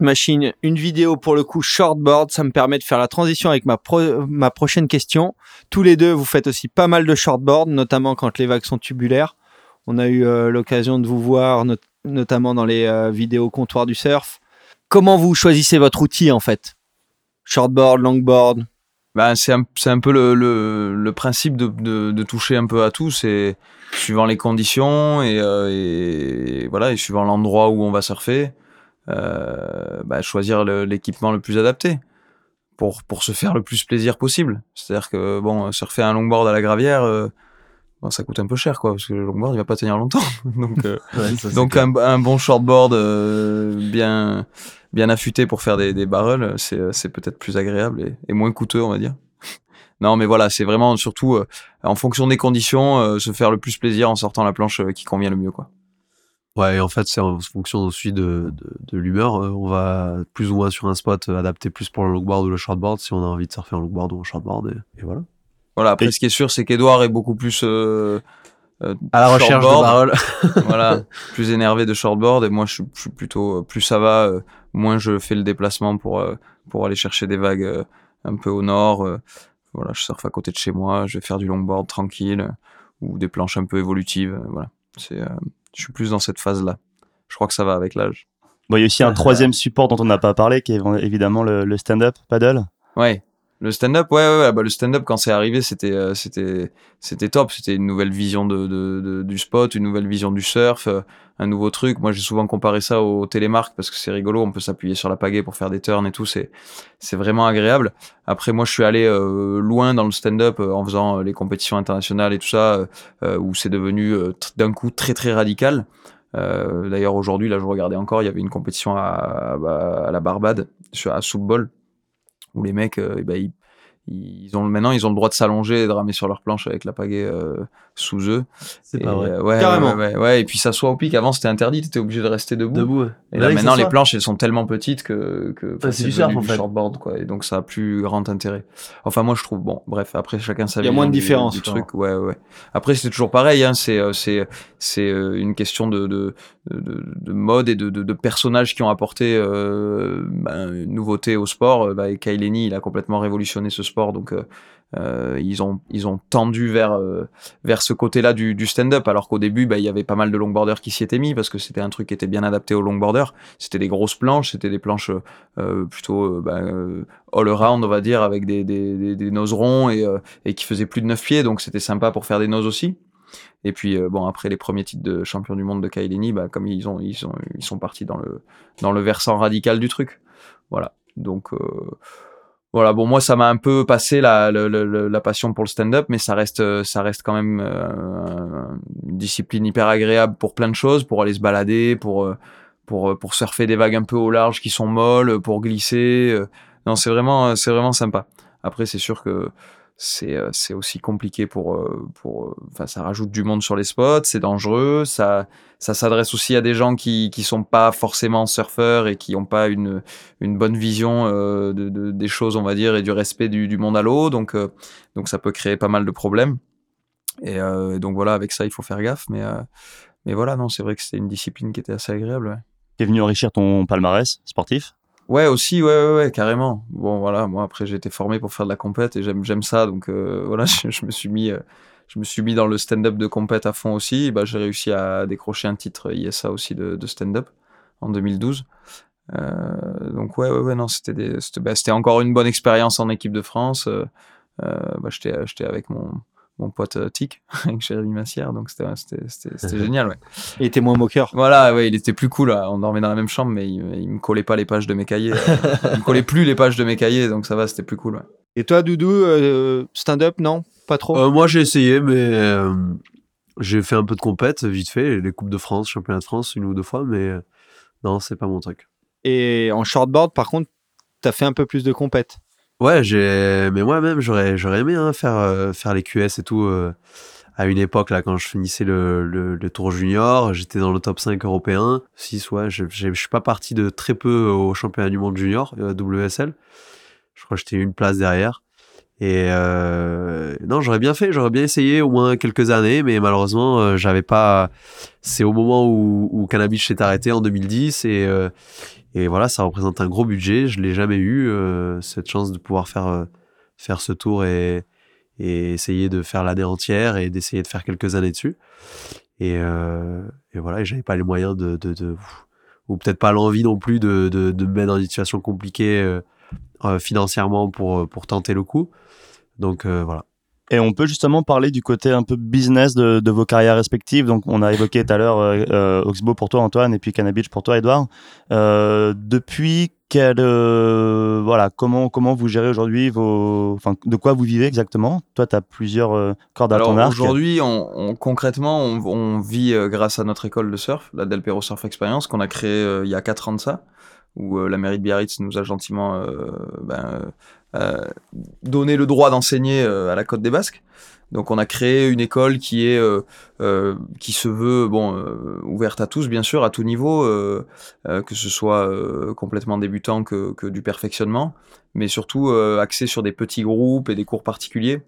Machine, une vidéo pour le coup shortboard, ça me permet de faire la transition avec ma, ma prochaine question. Tous les deux, vous faites aussi pas mal de shortboard, notamment quand les vagues sont tubulaires. On a eu euh, l'occasion de vous voir, notamment dans les euh, vidéos comptoir du surf. Comment vous choisissez votre outil en fait? Shortboard, longboard? Ben, c'est un, un, peu le, le, principe de, de, de, toucher un peu à tout, c'est suivant les conditions et, euh, et voilà et suivant l'endroit où on va surfer. Euh, bah, choisir l'équipement le, plus adapté pour, pour se faire le plus plaisir possible. C'est-à-dire que, bon, surfer un longboard à la gravière, euh, bon, ça coûte un peu cher, quoi, parce que le longboard, il va pas tenir longtemps. donc, euh, donc un, un, bon shortboard bien, bien affûté pour faire des, des barrels, c'est peut-être plus agréable et, et, moins coûteux, on va dire. non, mais voilà, c'est vraiment surtout en fonction des conditions, se faire le plus plaisir en sortant la planche qui convient le mieux, quoi. Ouais, et en fait, c'est en fonction aussi de, de, de l'humeur. Euh, on va plus ou moins sur un spot adapté plus pour le longboard ou le shortboard si on a envie de surfer en longboard ou en shortboard. Et, voilà. Voilà, après, ce qui est sûr, c'est qu'Edouard est beaucoup plus. Euh, euh, à la recherche de barrel. voilà, plus énervé de shortboard et moi je, je suis plutôt plus ça va, moins je fais le déplacement pour pour aller chercher des vagues un peu au nord. voilà, je surfe à côté de chez moi, je vais faire du longboard tranquille ou des planches un peu évolutives. voilà, c'est je suis plus dans cette phase-là. Je crois que ça va avec l'âge. Bon, il y a aussi un troisième support dont on n'a pas parlé, qui est évidemment le, stand-up paddle. Ouais. Le stand-up, ouais, ouais, bah, le stand-up quand c'est arrivé, c'était, euh, c'était, c'était top. C'était une nouvelle vision de, de, du spot, une nouvelle vision du surf, euh, un nouveau truc. Moi, j'ai souvent comparé ça au télémarque parce que c'est rigolo. On peut s'appuyer sur la pagaie pour faire des turns et tout. C'est, c'est vraiment agréable. Après, moi, je suis allé euh, loin dans le stand-up en faisant les compétitions internationales et tout ça, où c'est devenu d'un coup très très radical. D'ailleurs, aujourd'hui, là, je regardais encore, il y avait une compétition à, à, à la Barbade, à Soup où les mecs, euh, bah, ils, ils ont maintenant ils ont le droit de s'allonger et de ramer sur leur planche avec la pagaie euh, sous eux. C'est pas vrai. Euh, ouais, Carrément. Ouais, ouais, et puis ça soit au pic. Avant c'était interdit, t'étais obligé de rester debout. Debout. Et là, maintenant les planches elles sont tellement petites que, que c'est du surf en fait. shortboard quoi. Et donc ça a plus grand intérêt. Enfin moi je trouve bon. Bref après chacun sa. Il y a moins de différence. Du, truc. Ouais ouais. Après c'est toujours pareil. Hein, c'est euh, c'est c'est une question de de, de, de mode et de, de, de, personnages qui ont apporté euh, ben, une nouveauté au sport. Bah, Kyle il a complètement révolutionné ce sport donc euh, ils ont ils ont tendu vers euh, vers ce côté-là du, du stand-up. Alors qu'au début bah, il y avait pas mal de longboarders qui s'y étaient mis parce que c'était un truc qui était bien adapté aux longboarders. C'était des grosses planches c'était des planches euh, plutôt bah, all around on va dire avec des des, des, noses ronds et, et qui faisaient plus de 9 pieds. Donc c'était sympa pour faire des noses aussi. Et puis bon après les premiers titres de champion du monde de Kailini bah comme ils ont ils sont ils sont partis dans le dans le versant radical du truc. Voilà. Donc voilà, bon, moi, ça m'a un peu passé la, la, passion pour le stand-up, mais ça reste, ça reste quand même euh, une discipline hyper agréable pour plein de choses, pour aller se balader, pour, euh, pour, euh, pour surfer des vagues un peu au large qui sont molles, pour glisser. Non, c'est vraiment, c'est vraiment sympa. Après, c'est sûr que c'est euh, c'est aussi compliqué pour euh, pour euh, enfin ça rajoute du monde sur les spots c'est dangereux ça ça s'adresse aussi à des gens qui qui sont pas forcément surfeurs et qui ont pas une une bonne vision de, de, des choses on va dire et du respect du, du monde à l'eau. Donc donc ça peut créer pas mal de problèmes. Et donc voilà avec ça il faut faire gaffe. Mais mais voilà non c'est vrai que c'était une discipline qui était assez agréable ouais. T'es venu enrichir ton palmarès sportif? Ouais, aussi, ouais, ouais, ouais, carrément. Bon, voilà, moi après j'ai été formé pour faire de la compète et j'aime, j'aime ça, donc euh, voilà, je, me suis mis, euh, je me suis mis dans le stand-up de compète à fond aussi. bah, j'ai réussi à décrocher un titre ISA aussi de, stand-up en 2012. Euh, donc ouais, ouais, ouais, non, c'était, bah, c'était encore une bonne expérience en équipe de France. Bah, j'étais, j'étais avec mon, mon pote euh, Tic avec Jérémy Massière donc c'était c'était génial ouais. Il était moins moqueur. Voilà ouais il était plus cool on dormait dans la même chambre mais il, me collait pas les pages de mes cahiers il me collait plus les pages de mes cahiers donc ça va c'était plus cool ouais. Et toi Doudou euh, stand-up non? Pas trop? Euh, moi j'ai essayé mais j'ai fait un peu de compète vite fait les coupes de France championnat de France une ou deux fois mais non c'est pas mon truc. Et en shortboard par contre t'as fait un peu plus de compète. Ouais, j'ai, mais moi-même, j'aurais, j'aurais aimé hein, faire, euh, faire les QS et tout. Euh, à une époque, là, quand je finissais le, le, tour junior, j'étais dans le top 5 européen. 6, ouais, je, je, suis pas parti de très peu au championnat du monde junior, euh, WSL. Je crois que j'étais une place derrière. Et euh, non, j'aurais bien fait, j'aurais bien essayé au moins quelques années, mais malheureusement, j'avais pas. C'est au moment où, où Cannabis s'est arrêté en 2010 et et voilà, ça représente un gros budget. Je l'ai jamais eu euh, cette chance de pouvoir faire euh, faire ce tour et, et essayer de faire l'année entière et d'essayer de faire quelques années dessus. Et, euh, et voilà, j'avais pas les moyens de, de, de ou peut-être pas l'envie non plus de, de, de, me mettre dans une situation compliquée euh, euh, financièrement pour pour tenter le coup. Donc voilà. Et on peut justement parler du côté un peu business de, de vos carrières respectives. Donc, on a évoqué tout à l'heure euh, euh Oxbow pour toi, Antoine, et puis Cannabis pour toi, Edouard. Euh, depuis quel, euh, voilà, comment comment vous gérez aujourd'hui vos, enfin, de quoi vous vivez exactement? Toi, tu as plusieurs cordes à ton arc. Aujourd'hui, on, on, concrètement, on, on vit grâce à notre école de surf, la Del Perro Surf Experience, qu'on a créée il y a quatre ans de ça où la mairie de Biarritz nous a gentiment euh, ben, euh, donné le droit d'enseigner euh, à la Côte des Basques. Donc on a créé une école qui est euh, qui se veut bon ouverte à tous bien sûr à tout niveau, que ce soit complètement débutant que, que, du perfectionnement, mais surtout axé sur des petits groupes et des cours particuliers.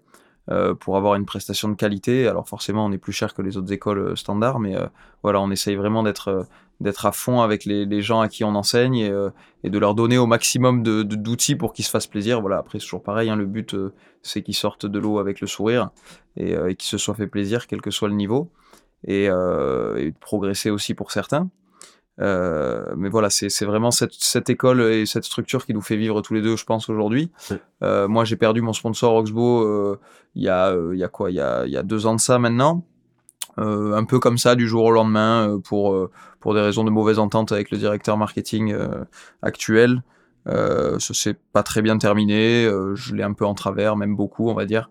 Pour avoir une prestation de qualité. Alors forcément, on est plus cher que les autres écoles standards, mais voilà, on essaye vraiment d'être d'être à fond avec les, les, gens à qui on enseigne et, et de leur donner au maximum de d'outils pour qu'ils se fassent plaisir. Voilà, après c'est toujours pareil, hein, le but c'est qu'ils sortent de l'eau avec le sourire et, et qu'ils se soient fait plaisir, quel que soit le niveau, et, et de progresser aussi pour certains. mais voilà, c'est vraiment cette, cette, école et cette structure qui nous fait vivre tous les deux, je pense, aujourd'hui. moi, j'ai perdu mon sponsor Oxbow il y, a, y a quoi? Il y a, il y a deux ans de ça maintenant. Un peu comme ça, du jour au lendemain, pour, pour des raisons de mauvaise entente avec le directeur marketing actuel. Euh, ça s'est pas très bien terminé. Euh, je l'ai un peu en travers, même beaucoup, on va dire,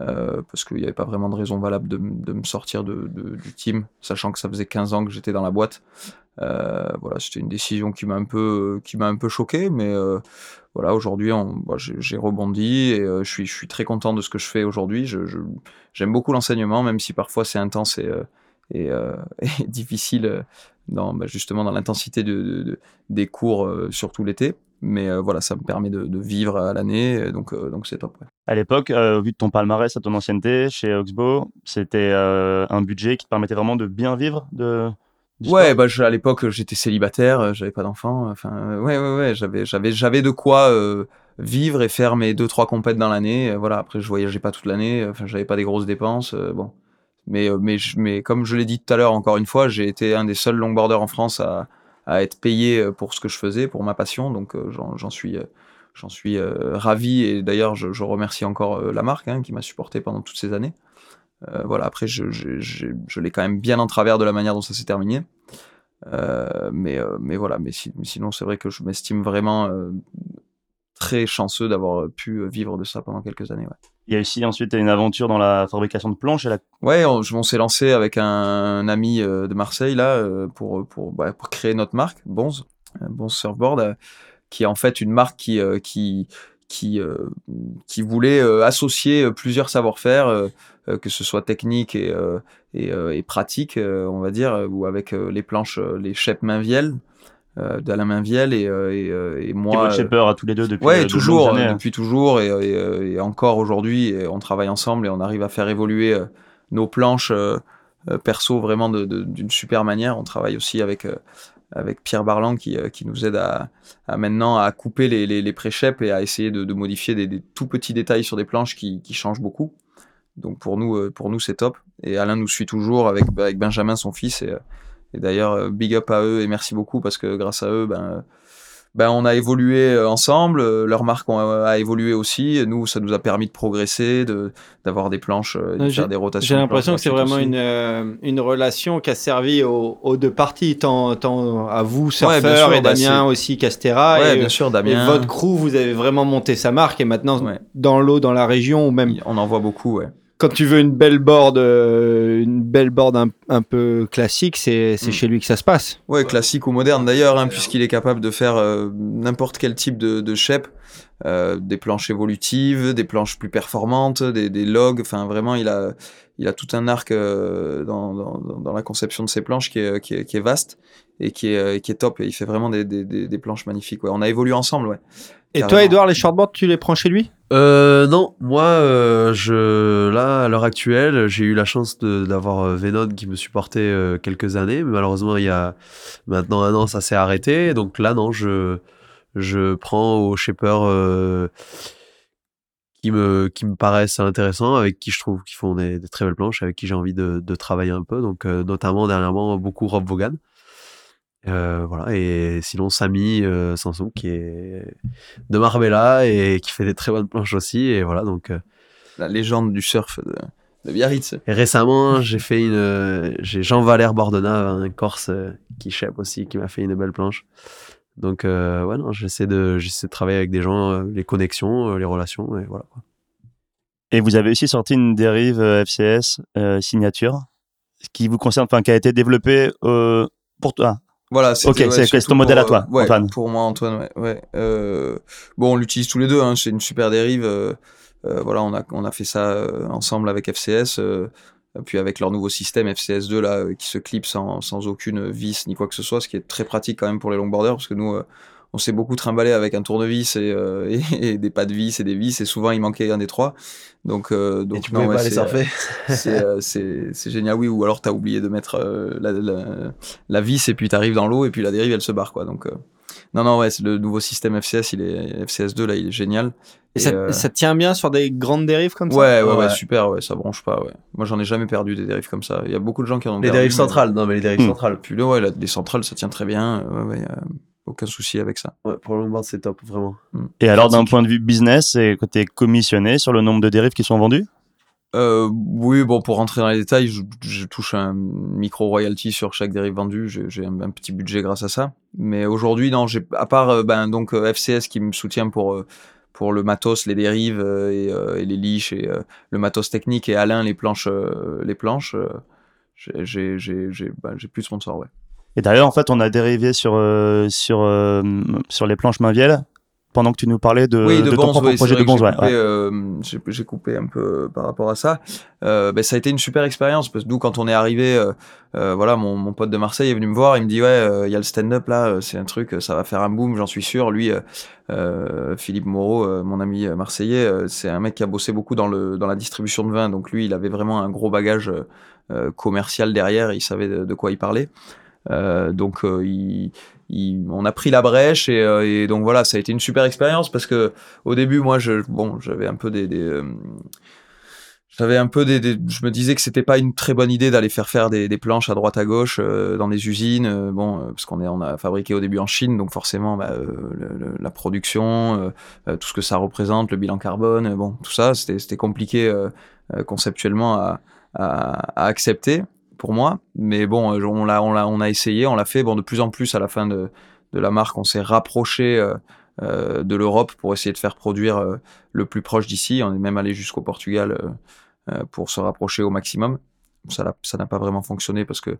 euh, parce qu'il n'y avait pas vraiment de raison valable de, me sortir de, du team, sachant que ça faisait 15 ans que j'étais dans la boîte. Euh, voilà, c'était une décision qui m'a un peu, qui m'a un peu choqué, mais euh, voilà, aujourd'hui, j'ai rebondi et je suis, je suis très content de ce que je fais aujourd'hui. J'aime beaucoup l'enseignement, même si parfois c'est intense et, et, et difficile dans, bah, justement dans l'intensité de, des cours, surtout l'été. Mais euh, voilà, ça me permet de, vivre à l'année, donc euh, c'est top. À l'époque, euh, vu de ton palmarès, à ton ancienneté chez Oxbow, c'était un budget qui te permettait vraiment de bien vivre. Ouais, bah à l'époque j'étais célibataire, j'avais pas d'enfant. Enfin, ouais, ouais, ouais, j'avais, j'avais, j'avais de quoi vivre et faire mes deux trois compètes dans l'année. voilà, après je voyageais pas toute l'année, enfin j'avais pas des grosses dépenses. bon, mais mais mais comme je l'ai dit tout à l'heure, encore une fois, j'ai été un des seuls longboarders en France à à être payé euh, pour ce que je faisais, pour ma passion. Donc euh, j'en suis euh, j'en suis ravi et d'ailleurs je, je, remercie encore la marque hein, qui m'a supporté pendant toutes ces années. Euh, voilà, après je, je, je, je l'ai quand même bien en travers de la manière dont ça s'est terminé. Euh, mais, mais voilà, mais, si, mais sinon c'est vrai que je m'estime vraiment très chanceux d'avoir pu vivre de ça pendant quelques années. Ouais. Il y a aussi ensuite une aventure dans la fabrication de planches. la... Ouais, on, on s'est lancé avec un, ami euh, de Marseille là euh, pour pour, bah, pour créer notre marque Bonz, Bonz Surfboard, euh, qui est en fait une marque qui qui qui qui voulait associer plusieurs savoir-faire, que ce soit technique et et, et pratique, on va dire, ou avec les planches, les chèpes Mainviel euh, d'Alain Mainviel et, euh, et, euh, et, moi. Peur à tous les deux depuis. Ouais, toujours, hein. depuis toujours et, et encore aujourd'hui, on travaille ensemble et on arrive à faire évoluer nos planches perso vraiment d'une super manière. On travaille aussi avec avec Pierre Barlan qui, qui nous aide à, à, maintenant à couper les, les, les et à essayer de, de modifier des, des, tout petits détails sur des planches qui, qui changent beaucoup. Donc pour nous, pour nous c'est top. Et Alain nous suit toujours avec, avec Benjamin, son fils. Et, et d'ailleurs, euh, big up à eux et merci beaucoup parce que grâce à eux, ben, ben on a évolué euh, ensemble, euh, leur marque a, évolué aussi. Nous, ça nous a permis de progresser, de d'avoir des planches, de faire des rotations. J'ai l'impression que c'est vraiment une, une relation qui a servi aux, deux parties, tant, tant à vous, surfeurs, et bah, Damien aussi, Castera. Ouais, bien sûr, Damien. Et votre crew, vous avez vraiment monté sa marque et maintenant, dans l'eau, dans la région, ou même. On en voit beaucoup, ouais quand tu veux une belle board, euh, une belle board un, peu classique, c'est mm. chez lui que ça se passe. Ouais, classique ou moderne d'ailleurs, hein, puisqu'il est capable de faire euh, n'importe quel type de, de shape, euh, des planches évolutives, des planches plus performantes, des, des logs. Enfin, vraiment, il a, il a tout un arc dans, dans, dans, la conception de ses planches qui est, qui est, qui est vaste et qui est, qui est top. Et il fait vraiment des, des, des planches magnifiques. Ouais. On a évolué ensemble, ouais. Et toi, Edouard, les shortboards, tu les prends chez lui? Euh, non, moi, euh, je, là, à l'heure actuelle, j'ai eu la chance d'avoir euh, Venon qui me supportait euh, quelques années, mais malheureusement, il y a maintenant un an, ça s'est arrêté. Donc là, non, je, je prends aux shippers euh, qui me, qui me paraissent intéressants, avec qui je trouve qu'ils font des, des, très belles planches, avec qui j'ai envie de, de, travailler un peu. Donc, notamment dernièrement, beaucoup Rob Vaughan. Euh, voilà, et sinon Samy euh, Sanson qui est de Marbella et qui fait des très bonnes planches aussi. Et voilà, donc. Euh, la légende du surf de, de Biarritz. Et récemment, j'ai fait une. J'ai Jean-Valère Bordena, un Corse qui chèpe aussi, qui m'a fait une belle planche. Donc, ouais, non, j'essaie de, j'essaie de travailler avec des gens, les connexions, les relations, et voilà. Et vous avez aussi sorti une dérive FCS signature qui vous concerne, enfin, qui a été développée pour toi voilà, ok, c'est ton modèle à toi, euh, Antoine. Pour moi, Antoine, ouais. ouais. Euh, bon, on l'utilise tous les deux, hein, c'est une super dérive. Euh, euh voilà, on a, on a fait ça euh, ensemble avec FCS, puis avec leur nouveau système FCS2 là, qui se clip sans, sans aucune vis ni quoi que ce soit, ce qui est très pratique quand même pour les longboarders, parce que nous, on s'est beaucoup trimballé avec un tournevis et, euh, et, des pas de vis et des vis et souvent il manquait un des trois. Donc euh, donc et tu pouvais pas les surfer. euh, c'est génial. Oui ou alors t'as oublié de mettre la, la, la, vis et puis t'arrives dans l'eau et puis la dérive elle se barre quoi. Donc Non, non, ouais, le nouveau système FCS, il est FCS2 là, il est génial. Et, ça, ça, tient bien sur des grandes dérives comme ça? Ouais, ouais, ouais, super, ouais, ça bronche pas, ouais. Moi, j'en ai jamais perdu des dérives comme ça. Il y a beaucoup de gens qui en ont Les dérives centrales, non, mais les dérives hmm. centrales. Puis là, ouais, les centrales, ça tient très bien. Ouais, ouais, aucun souci avec ça. Ouais, pour le longboard, c'est top, vraiment. Hmm. Et alors, d'un point de vue business, et côté commissionné sur le nombre de dérives qui sont vendues? Euh, oui, bon, pour rentrer dans les détails, je, touche un micro royalty sur chaque dérive vendue. J'ai un, petit budget grâce à ça. Mais aujourd'hui, non, à part euh, ben donc euh, FCS qui me soutient pour pour le matos, les dérives et, les liches et le matos technique et Alain les planches les planches. ben, j'ai plus de sponsors, ouais. Et d'ailleurs, en fait, on a dérivé sur sur sur les planches Mainviel pendant que tu nous parlais de, oui, de, ton propre projet de Bonze. Euh, j'ai coupé un peu par rapport à ça. Euh, ben, ça a été une super expérience parce que nous, quand on est arrivé, euh, euh, voilà, mon, mon, pote de Marseille est venu me voir, il me dit ouais, euh, il y a le stand-up là, c'est un truc, ça va faire un boom, j'en suis sûr. Lui, Philippe Moreau, mon ami marseillais, c'est un mec qui a bossé beaucoup dans le dans la distribution de vin, donc lui, il avait vraiment un gros bagage commercial derrière, il savait de, de quoi il parlait. Euh, donc il, on a pris la brèche et, euh, et, donc voilà, ça a été une super expérience parce que au début, moi, je, bon, j'avais un peu des, des euh, j'avais un peu des, des, je me disais que c'était pas une très bonne idée d'aller faire faire des, des, planches à droite à gauche euh, dans des usines, bon, parce qu'on est, on a fabriqué au début en Chine, donc forcément, bah, la production, tout ce que ça représente, le bilan carbone, bon, tout ça, c'était, c'était compliqué conceptuellement à, à, à accepter pour moi. Mais bon, euh, on l'a, on l'a, on a essayé, on l'a fait. Bon, de plus en plus à la fin de, de la marque, on s'est rapproché euh, euh de l'Europe pour essayer de faire produire le plus proche d'ici. On est même allé jusqu'au Portugal pour se rapprocher au maximum. Ça, ça n'a pas vraiment fonctionné parce que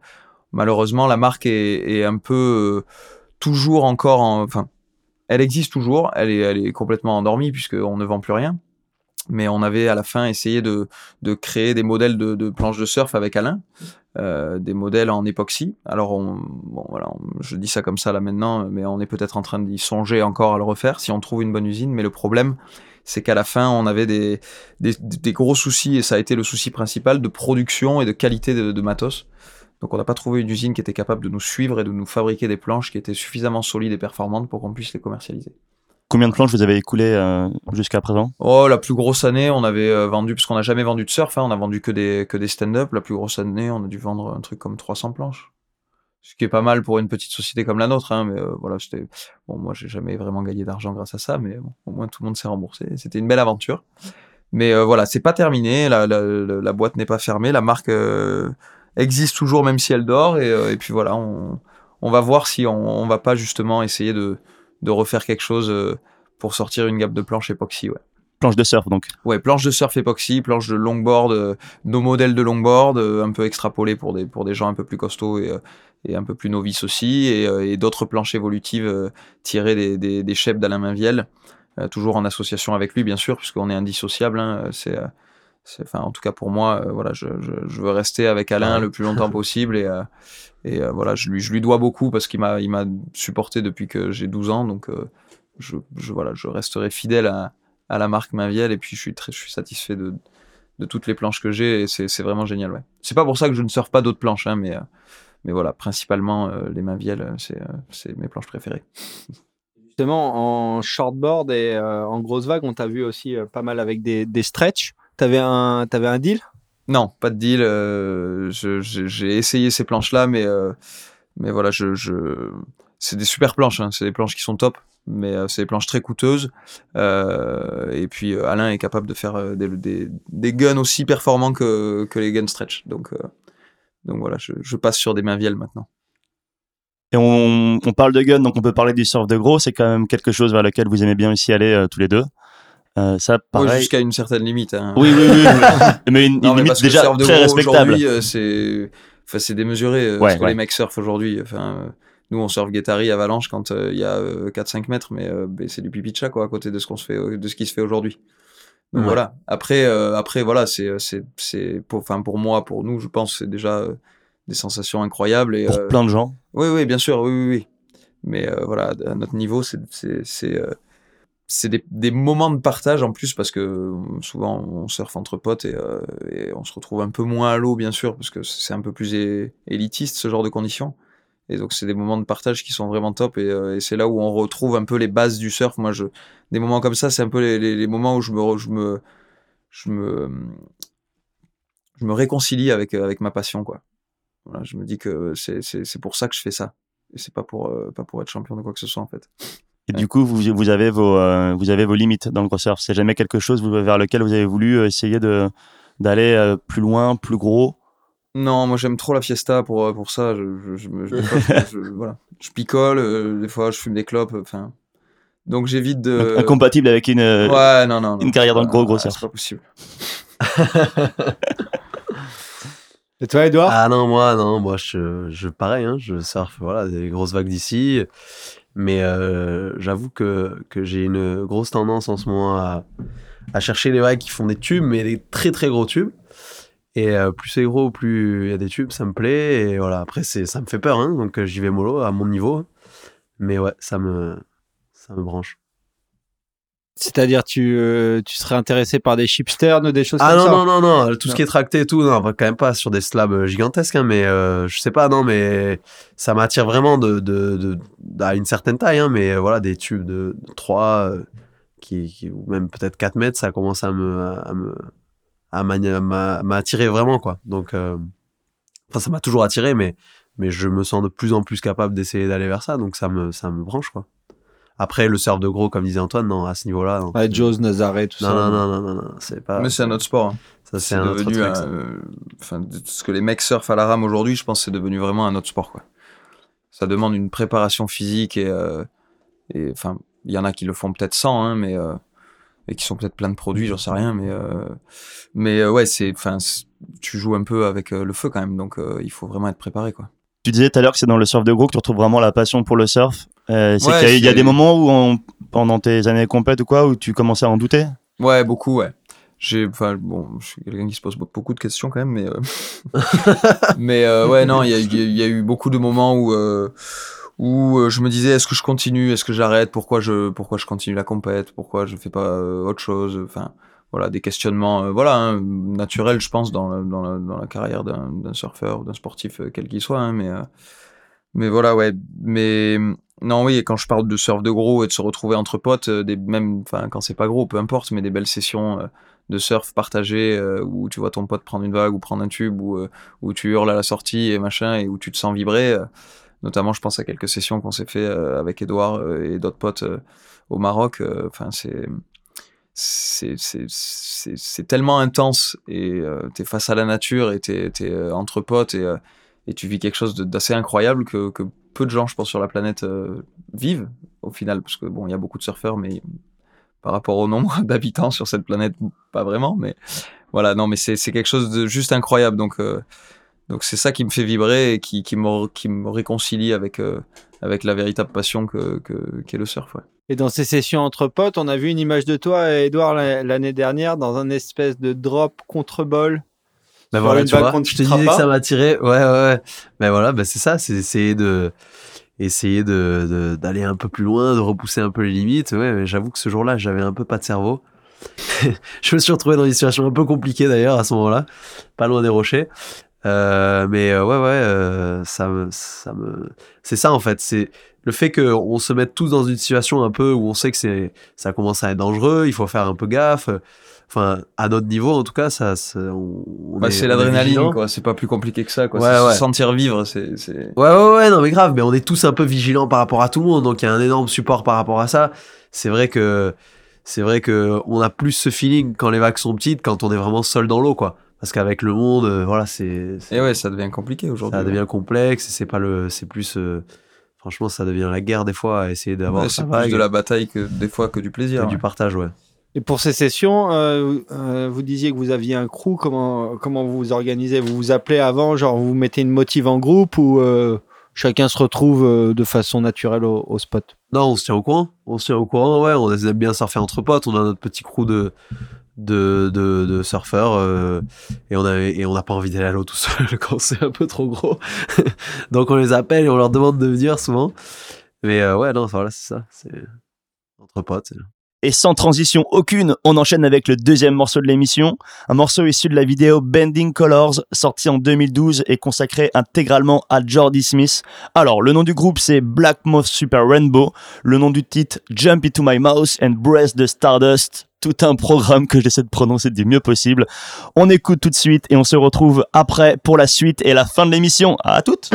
malheureusement la marque est, un peu toujours encore, en, enfin, elle existe toujours. Elle est, elle est complètement endormie puisqu'on ne vend plus rien mais on avait à la fin essayé de, de créer des modèles de planches de surf avec Alain, euh, des modèles en époxy. Alors, on, bon, voilà, je dis ça comme ça là maintenant, mais on est peut-être en train d'y songer encore à le refaire si on trouve une bonne usine. Mais le problème, c'est qu'à la fin, on avait des, des, des, gros soucis, et ça a été le souci principal, de production et de qualité de, de matos. Donc on n'a pas trouvé une usine qui était capable de nous suivre et de nous fabriquer des planches qui étaient suffisamment solides et performantes pour qu'on puisse les commercialiser. Combien de planches vous avez écoulé euh, jusqu'à présent? Oh, la plus grosse année, on avait euh, vendu, parce qu'on n'a jamais vendu de surf, hein, on a vendu que des, que des stand-up. La plus grosse année, on a dû vendre un truc comme 300 planches. Ce qui est pas mal pour une petite société comme la nôtre, hein, mais euh, voilà, c'était. Bon, moi, j'ai jamais vraiment gagné d'argent grâce à ça, mais au moins tout le monde s'est remboursé. C'était une belle aventure. Mais voilà, c'est pas terminé, la, la, la, boîte n'est pas fermée, la marque existe toujours même si elle dort, et, et puis voilà, on, on va voir si on, on va pas justement essayer de de refaire quelque chose euh, pour sortir une gamme de planches époxy, ouais. Planche de surf donc. Ouais, planche de surf époxy, planche de longboard, euh, nos modèles de longboard, euh, un peu extrapolés pour des pour des gens un peu plus costauds et, et un peu plus novices aussi, et, et d'autres planches évolutives tirées des des, des chefs d'Alain Mainviel, toujours en association avec lui bien sûr, puisqu'on est indissociable. Hein, c'est enfin en tout cas pour moi, voilà, je, je, je, veux rester avec Alain le plus longtemps possible et et euh, voilà, je lui, je lui dois beaucoup parce qu'il m'a, il m'a supporté depuis que j'ai 12 ans. Donc, euh, je, je, voilà, je resterai fidèle à, à la marque Mainviel. Et puis, je suis très, je suis satisfait de, de toutes les planches que j'ai. Et c'est, vraiment génial, ouais. C'est pas pour ça que je ne surfe pas d'autres planches, hein, mais, euh, mais voilà, principalement, les Mainviel, c'est, mes planches préférées. Justement, en shortboard et en grosse vague, on t'a vu aussi pas mal avec des, des stretch. T'avais un, t'avais un deal? Non, pas de deal. Euh, j'ai essayé ces planches-là, mais euh, mais voilà, je, je... c'est des super planches. Hein. C'est des planches qui sont top, mais euh, c'est des planches très coûteuses. et puis Alain est capable de faire des, des, des, guns aussi performants que, que les guns stretch. Donc donc voilà, je, je passe sur des mains vieles maintenant. Et on, on, parle de guns, donc on peut parler du surf de gros. C'est quand même quelque chose vers lequel vous aimez bien aussi aller tous les deux. Euh, ça, pareil. jusqu'à une certaine limite. Hein. Oui, oui, oui. mais une, limite déjà très respectable. Euh, c'est, enfin, c'est démesuré. Euh, ouais, ce que les mecs surfent aujourd'hui. Enfin, nous, on surfe Guettari, Avalanche quand il y a 4-5 mètres, mais c'est du pipi de chat, quoi, à côté de ce qu'on se fait, de ce qui se fait aujourd'hui. Donc voilà. Après, après, voilà, c'est, c'est, c'est, pour, enfin, pour moi, pour nous, je pense, c'est déjà des sensations incroyables et. Pour plein de gens. Oui, oui, bien sûr, oui, oui, oui. Mais voilà, à notre niveau, c'est, c'est, c'est c'est des, des, moments de partage en plus parce que euh, souvent on surfe entre potes et, euh, et on se retrouve un peu moins à l'eau bien sûr parce que c'est un peu plus élitiste ce genre de conditions Et donc c'est des moments de partage qui sont vraiment top et, c'est là où on retrouve un peu les bases du surf. Moi, je, des moments comme ça, c'est un peu les, les, moments où je me, je me, je me, je me réconcilie avec, avec ma passion, quoi. Voilà, je me dis que c'est pour ça que je fais ça. Et c'est pas pour, pas pour être champion de quoi que ce soit, en fait. Et du coup, vous, vous, avez vos, euh, vous avez vos limites dans le gros surf. C'est jamais quelque chose vers lequel vous avez voulu euh, essayer de, d'aller euh, plus loin, plus gros? Non, moi j'aime trop la fiesta pour, pour ça. Je, je, je, voilà. je picole, des fois je fume des clopes. Enfin, donc j'évite de. Incompatible avec une, ouais, non, non, une carrière dans le gros gros surf. C'est pas possible. Et toi, Edouard Ah non, moi, non, moi, je, je pareil, hein, je surfe, voilà, des grosses vagues d'ici. Mais euh, j'avoue que, j'ai une grosse tendance en ce moment à, chercher les vagues qui font des tubes, mais des très très gros tubes. Et euh, plus c'est gros, plus il y a des tubes, ça me plaît. Et voilà, après, ça me fait peur, hein, donc euh, j'y vais mollo à mon niveau. Mais ouais, ça me branche. C'est-à-dire, tu, euh, tu serais intéressé par des chipsters ou des choses ah comme ça Ah non, non, non, tout ce qui est tracté et tout, non, quand même pas sur des slabs euh, gigantesques, hein, mais euh, je sais pas, non, mais ça m'attire vraiment de, de, de, à une certaine taille, hein, mais voilà, des tubes de, 3, qui, ou même peut-être 4 mètres, ça commence à me, à me, à m'attirer vraiment, quoi. Donc, enfin, ça m'a toujours attiré, mais, mais je me sens de plus en plus capable d'essayer d'aller vers ça, donc ça me, ça me branche, quoi. Après, le surf de gros, comme disait Antoine, non, à ce niveau-là. Ouais, Jaws, Nazaré, tout non, ça. Non, non, non, non, non, c'est pas. Mais c'est un autre sport. Hein. Ça, c'est un devenu, autre truc, enfin, ce que les mecs surfent à la rame aujourd'hui, je pense, c'est devenu vraiment un autre sport, quoi. Ça demande une préparation physique et, euh, et enfin, il y en a qui le font peut-être sans, hein, mais euh, et qui sont peut-être plein de produits, j'en sais rien, mais euh, mais ouais, c'est, enfin, tu joues un peu avec le feu quand même, donc il faut vraiment être préparé, quoi. Tu disais tout à l'heure que c'est dans le surf de gros que tu retrouves vraiment la passion pour le surf. Euh, c'est qu'il y, a des moments où, pendant tes années complètes ou quoi, où tu commençais à en douter? Ouais, beaucoup, ouais. J'ai, enfin, bon, je suis quelqu'un qui se pose beaucoup de questions quand même, mais, euh, mais euh, ouais, non, il y a, eu beaucoup de moments où, où je me disais, est-ce que je continue, est-ce que j'arrête, pourquoi je, pourquoi je continue la compète, pourquoi je fais pas autre chose, enfin, voilà, des questionnements, voilà, hein, naturels, je pense, dans, dans, la, dans la carrière d'un surfeur ou d'un sportif, quel qu'il soit, hein, mais, mais voilà, ouais, mais non, oui, quand je parle de surf de gros et de se retrouver entre potes, euh, des, même quand c'est pas gros, peu importe, mais des belles sessions euh, de surf partagées euh, où tu vois ton pote prendre une vague ou prendre un tube ou où tu hurles à la sortie et machin et où tu te sens vibrer. notamment, je pense à quelques sessions qu'on s'est fait avec Edouard et d'autres potes au Maroc. Enfin, c'est c'est tellement intense et t'es face à la nature et t'es es, entre potes et, et tu vis quelque chose d'assez incroyable que, peu de gens, je pense, sur la planète euh, vivent au final, parce que bon, il y a beaucoup de surfeurs, mais par rapport au nombre d'habitants sur cette planète, pas vraiment. Mais voilà, non, mais c'est quelque chose de juste incroyable. Donc euh, donc c'est ça qui me fait vibrer et qui, me, qui me réconcilie avec, euh, la véritable passion que, que, qu'est le surf. Et dans ces sessions entre potes, on a vu une image de toi, Edouard, l'année dernière, dans un espèce de drop contre-bol ben voilà, tu vois, je te disais que ça m'a tiré. Ouais, ouais, ouais. Ben voilà, ben c'est ça, c'est essayer de essayer de d'aller un peu plus loin, de repousser un peu les limites. Ouais, mais j'avoue que ce jour-là, j'avais un peu pas de cerveau. je me suis retrouvé dans une situation un peu compliquée d'ailleurs à ce moment-là, pas loin des rochers. Euh, mais euh, ouais, ouais, euh, ça me, ça me, c'est ça en fait. C'est le fait qu'on se mette tous dans une situation un peu où on sait que c'est, ça commence à être dangereux, il faut faire un peu gaffe enfin à notre niveau en tout cas ça, bah, c'est l'adrénaline quoi. C'est pas plus compliqué que ça quoi. Ouais, se sentir vivre c'est ouais ouais ouais non mais grave mais on est tous un peu vigilants par rapport à tout le monde donc il y a un énorme support par rapport à ça. C'est vrai que c'est vrai que on a plus ce feeling quand les vagues sont petites quand on est vraiment seul dans l'eau quoi. Parce qu'avec le monde euh, voilà c'est et ouais ça devient compliqué aujourd'hui ça devient complexe c'est pas le c'est plus euh, franchement ça devient la guerre des fois à essayer d'avoir c'est plus de la bataille que des fois que du plaisir du partage ouais et pour ces sessions, euh, euh, vous disiez que vous aviez un crew. Comment, comment vous vous organisez? Vous vous appelez avant, genre vous mettez une motive en groupe ou euh, chacun se retrouve de façon naturelle au, spot? Non, on se tient au courant. On se tient au courant, ouais. On aime bien surfer entre potes. On a notre petit crew de, de, de, surfeurs et on a et on n'a pas envie d'aller à l'eau tout seul quand c'est un peu trop gros. Donc on les appelle et on leur demande de venir souvent. Mais ouais, non, voilà, c'est ça. C'est entre potes. Et sans transition aucune, on enchaîne avec le deuxième morceau de l'émission, un morceau issu de la vidéo Bending Colors, sorti en 2012 et consacré intégralement à Jordi Smith. Alors, le nom du groupe c'est Black Moth Super Rainbow, le nom du titre Jump Into My Mouth and Breath the Stardust, tout un programme que j'essaie de prononcer du mieux possible. On écoute tout de suite et on se retrouve après pour la suite et la fin de l'émission. À toutes!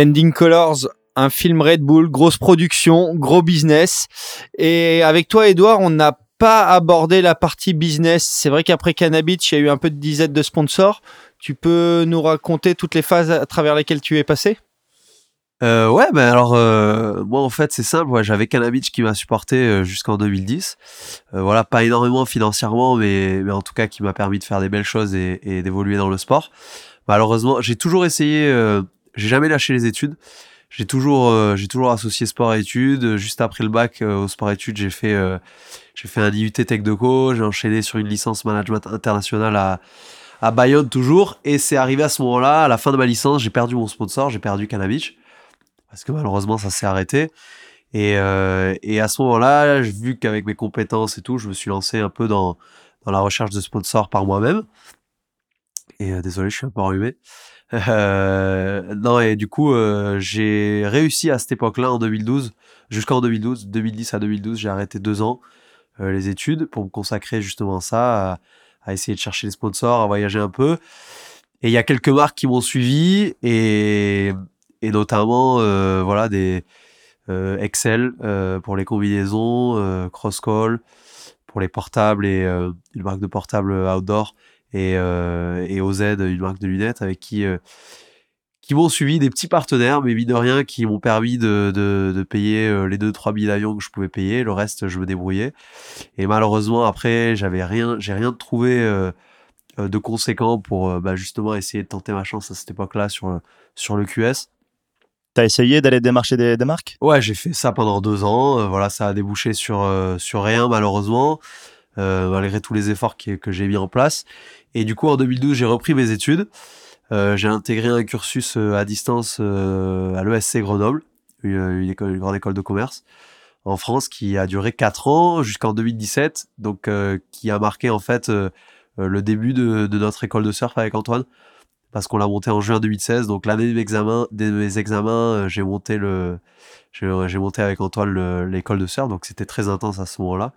Bending Colors, un film Red Bull, grosse production, gros business. Et avec toi, Edouard, on n'a pas abordé la partie business. C'est vrai qu'après Cannabis, il y a eu un peu de dizaines de sponsors. Tu peux nous raconter toutes les phases à travers lesquelles tu es passé? Euh, ouais, ben alors euh, moi en fait c'est simple, j'avais Cannabis qui m'a supporté euh, jusqu'en 2010. voilà, pas énormément financièrement, mais, mais en tout cas qui m'a permis de faire des belles choses et d'évoluer dans le sport. Malheureusement, j'ai toujours essayé j'ai jamais lâché les études. J'ai toujours, euh, j'ai toujours associé sport et études. Juste après le bac euh, au sport et études, j'ai fait, euh, j'ai fait un IUT Tech de Co. J'ai enchaîné sur une licence management international à, à Bayonne toujours. Et c'est arrivé à ce moment-là, à la fin de ma licence, j'ai perdu mon sponsor, j'ai perdu Cannabis. Parce que malheureusement, ça s'est arrêté. Et, et à ce moment-là, vu qu'avec mes compétences et tout, je me suis lancé un peu dans, dans la recherche de sponsors par moi-même. Et désolé, je suis un peu enrhumé. Euh, non, et du coup, euh, j'ai réussi à cette époque-là, en 2012, jusqu'en 2012, 2010 à 2012, j'ai arrêté deux ans euh, les études pour me consacrer justement à ça, à, essayer de chercher des sponsors, à voyager un peu. Et il y a quelques marques qui m'ont suivi, et, et notamment, euh, voilà, des Excel pour les combinaisons, Crosscall pour les portables et une marque de portables outdoor et, euh, et OZ, une marque de lunettes avec qui euh, qui m'ont suivi des petits partenaires, mais mine de rien, qui m'ont permis de, de, de payer euh, les deux trois billets d'avion que je pouvais payer. Le reste, je me débrouillais. Et malheureusement, après, j'avais rien, j'ai rien trouvé euh, de conséquent pour bah, justement essayer de tenter ma chance à cette époque-là sur sur le QS. T'as essayé d'aller démarcher des, des marques? Ouais, j'ai fait ça pendant deux ans. voilà, ça a débouché sur sur rien malheureusement, malgré tous les efforts que, j'ai mis en place. Et du coup, en 2012, j'ai repris mes études. Euh, j'ai intégré un cursus euh, à distance euh, à l'ESC Grenoble, une, grande école de commerce. en France qui a duré 4 ans jusqu'en 2017, donc qui a marqué en fait le début de, notre école de surf avec Antoine, parce qu'on l'a monté en juin 2016. Donc l'année de mes examens, j'ai monté monté avec Antoine l'école de surf, donc c'était très intense à ce moment-là.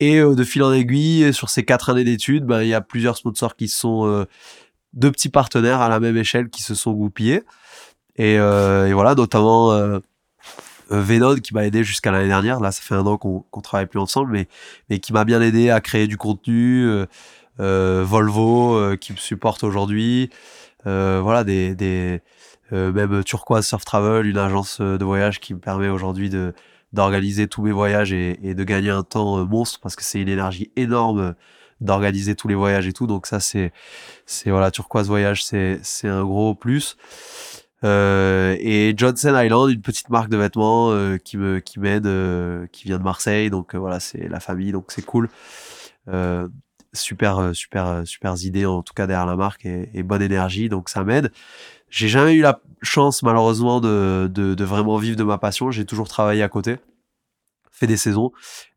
Et de fil en aiguille, sur ces quatre années d'études, ben, il y a plusieurs sponsors qui sont deux petits partenaires à la même échelle qui se sont goupillés. Et, et voilà, notamment euh, Venon qui m'a aidé jusqu'à l'année dernière. Là, ça fait un an qu'on qu travaille plus ensemble, mais, mais qui m'a bien aidé à créer du contenu. Euh, euh, Volvo qui me supporte aujourd'hui. voilà, des, des même Turquoise Surf Travel, une agence de voyage qui me permet aujourd'hui de d'organiser tous mes voyages et, et, de gagner un temps monstre parce que c'est une énergie énorme d'organiser tous les voyages et tout. Donc ça, c'est, c'est voilà, Turquoise Voyage, c'est, c'est un gros plus. Euh, et Johnson Island, une petite marque de vêtements euh, qui me qui m'aide, euh, qui vient de Marseille, donc voilà, c'est la famille, donc c'est cool. super super super idées en tout cas derrière la marque et, et bonne énergie, donc ça m'aide. J'ai jamais eu la chance malheureusement de, de, de vraiment vivre de ma passion. J'ai toujours travaillé à côté, fait des saisons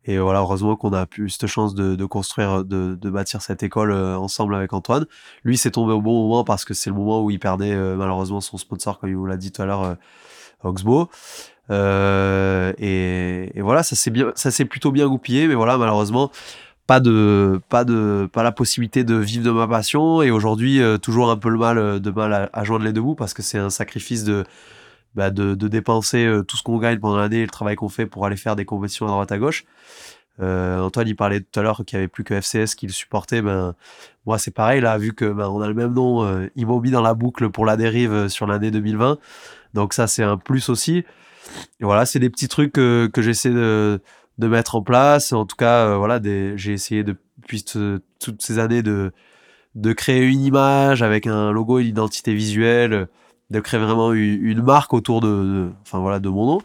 et voilà, heureusement qu'on a pu cette chance de, de construire, de, de, bâtir cette école euh, ensemble avec Antoine. Lui, c'est tombé au bon moment parce que c'est le moment où il perdait euh, malheureusement son sponsor, comme il vous l'a dit tout à l'heure, euh, Oxbow. Euh, et, et, voilà, ça s'est bien, ça s'est plutôt bien goupillé, mais voilà, malheureusement, pas de, pas de, pas la possibilité de vivre de ma passion. Et aujourd'hui, toujours un peu le mal, de mal à, joindre les deux bouts parce que c'est un sacrifice de bah, de, dépenser euh, tout ce qu'on gagne pendant l'année et le travail qu'on fait pour aller faire des compétitions à droite à gauche. Euh, Antoine, il parlait tout à l'heure qu'il n'y avait plus que FCS qui le supportait. Ben, moi, c'est pareil, là, vu que ben, on a le même nom, euh, dans la boucle pour la dérive euh, sur l'année 2020. Donc, ça, c'est un plus aussi. Et voilà, c'est des petits trucs que j'essaie de, de mettre en place. En tout cas, voilà, j'ai essayé depuis toutes ces années de, de créer une image avec un logo, une identité visuelle de créer vraiment une, marque autour de, enfin voilà, de mon nom.